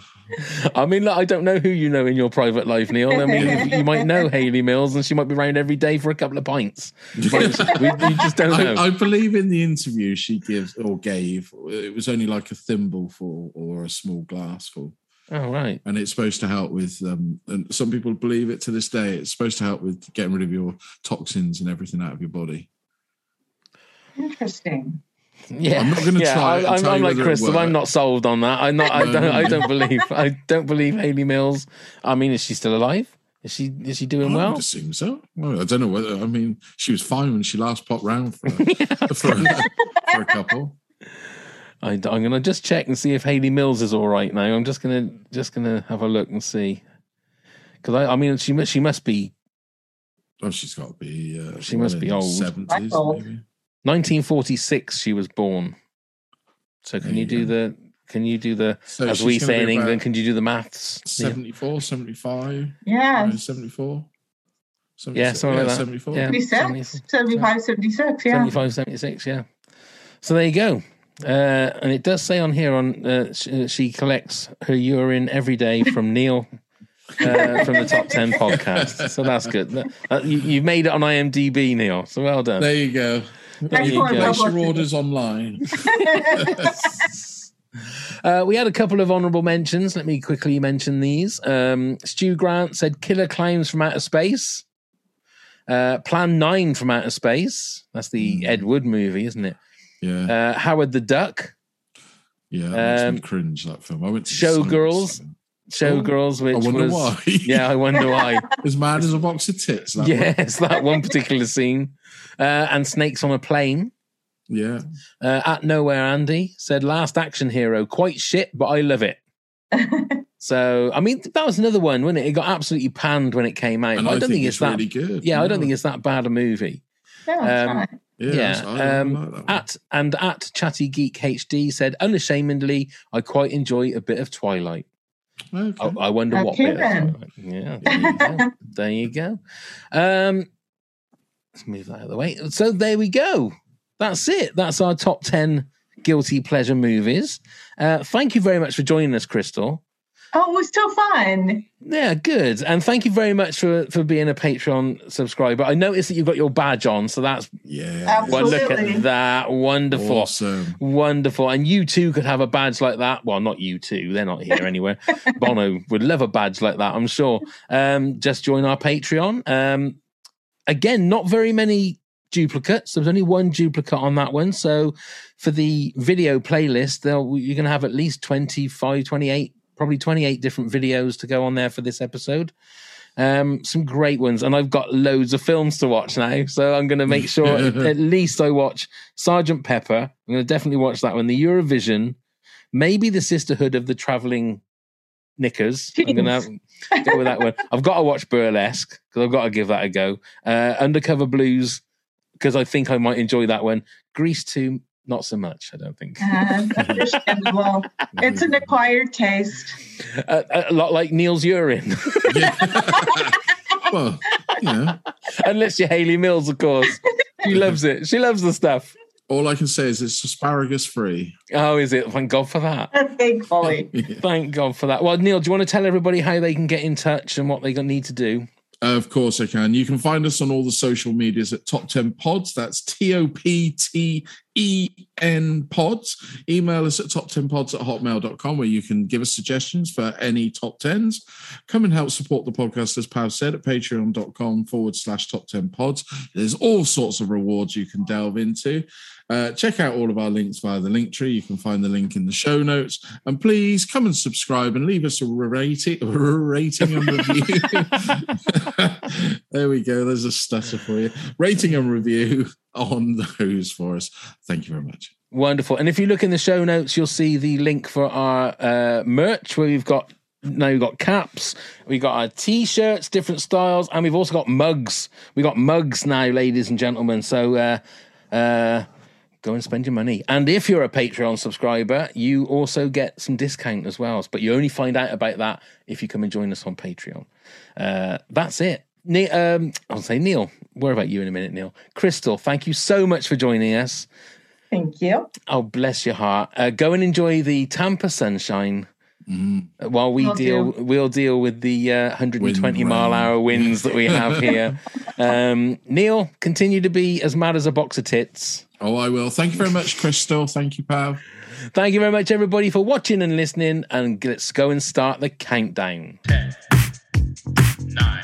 I mean, look, I don't know who you know in your private life, Neil. I mean, you- you might know Hayley Mills, and she might be around every day for a couple of pints. we, we just don't know. I, I believe in the interview she gives or gave, it was only like a thimbleful or a small glassful. oh, right. And it's supposed to help with, um, and some people believe it to this day, it's supposed to help with getting rid of your toxins and everything out of your body. Interesting. Yeah, I'm not gonna yeah, try I, I'm, I'm like Crystal. I'm not sold on that. I'm not. I don't. I don't believe. I don't believe Hayley Mills. I mean, is she still alive? Is she? Is she doing I well? would assume so. Well, I don't know whether, I mean, she was fine when she last popped round for, for, for a couple. I, am gonna just check and see if Hayley Mills is all right now. I'm just gonna just gonna have a look and see. Because I, I mean, she must she must be Oh, she's got to be. Uh, She must be old. Seventies, maybe. 1946. She was born. So can There you, you do the? Can you do the? So as we say in England, can you do the maths? Yeah. 74, 75, Yeah. 74. Yeah, something like that. 74. Yeah. 76, 75, 76, yeah. 75, 76, yeah. So there you go. Uh, and it does say on here on uh, she, she collects her urine every day from Neil uh, from the top 10 podcast. So that's good. That- that- you, you've made it on IMDb, Neil. So well done. There you go. There you go. Place your orders online. Uh, we had a couple of honourable mentions. Let me quickly mention these. Um, Stu Grant said Killer Clowns from Outer Space. Uh, Plan 9 from Outer Space. That's the Ed Wood movie, isn't it? Yeah. Uh, Howard the Duck. Yeah, that Um, makes me cringe that film. I went to the Showgirls. cinema. Showgirls, which I wonder was why. yeah, I wonder why. as mad as a box of tits. That one. yes, that one particular scene, uh, and Snakes on a Plane. Yeah. Uh, at Nowhere Andy said, Last Action Hero, quite shit, but I love it. so, I mean, that was another one, wasn't it? It got absolutely panned when it came out. And I don't think think it's it's that really good. Yeah, I don't think it's that bad a movie. Yeah, Um. Yeah. Yeah, so I really um, like at and at Chatty Geek HD said, unashamedly, I quite enjoy a bit of Twilight. Okay. I, I wonder what Okay, bit. of. Twilight. Yeah, there you go. there you go. Um, let's move that out of the way. So there we go. That's it. That's our top ten guilty pleasure movies. Uh, thank you very much for joining us, Crystal. Oh, it was so fun. Yeah, good. And thank you very much for for being a Patreon subscriber. I noticed that you've got your badge on, so that's yeah. well, look at that. Wonderful. Awesome. Wonderful. And you too could have a badge like that. Well, not you two. They're not here anywhere. Bono would love a badge like that, I'm sure. Um, just join our Patreon. Um, again, not very many duplicates. There's only one duplicate on that one. So for the video playlist, you're going to have at least 25, 28, probably 28 different videos to go on there for this episode. Um, some great ones, and I've got loads of films to watch now. So I'm going to make sure at least I watch Sergeant Pepper. I'm going to definitely watch that one. The Eurovision, maybe the Sisterhood of the Traveling Knickers. I'm going to go with that one. I've got to watch Burlesque because I've got to give that a go. Uh, Undercover Blues because I think I might enjoy that one. Grease 2, not so much. I don't think. Uh, understandable. it's an acquired taste. a, a lot like Neil's urine, Well, you know, unless you're Hayley Mills, of course. She loves it. She loves the stuff. All I can say is it's asparagus free. Oh, is it? Thank God for that. Thankfully. Thank God for that. Well, Neil, do you want to tell everybody how they can get in touch and what they need to do? Of course, I can. You can find us on all the social medias at Top 10 Pods. That's T O P T E N Pods. Email us at top10pods at hotmail.com where you can give us suggestions for any top 10s. Come and help support the podcast, as Pav said, at patreon.com forward slash top 10 pods. There's all sorts of rewards you can delve into. Uh, check out all of our links via the link tree. You can find the link in the show notes. And please come and subscribe and leave us a rating, rating and review. there we go. There's a stutter for you. Rating and review on those for us. Thank you very much. Wonderful. And if you look in the show notes, you'll see the link for our uh, merch where we've got now we've got caps, we've got our t-shirts, different styles, and we've also got mugs. We've got mugs now, ladies and gentlemen. So uh, uh, go and spend your money. And if you're a Patreon subscriber, you also get some discount as well. But you only find out about that if you come and join us on Patreon. Uh, that's it. Ne- um, I'll say Neil. Where about you in a minute, Neil? Crystal, thank you so much for joining us. Thank you. Oh, bless your heart. Uh, go and enjoy the Tampa sunshine. uh, While we Will deal, do. we'll deal with the uh, 120 Wind mile rain. hour winds that we have here. um, Neil, continue to be as mad as a box of tits. Oh, I will. Thank you very much, Crystal. Thank you, Pav. Thank you very much, everybody, for watching and listening. And let's go and start the countdown. Nine,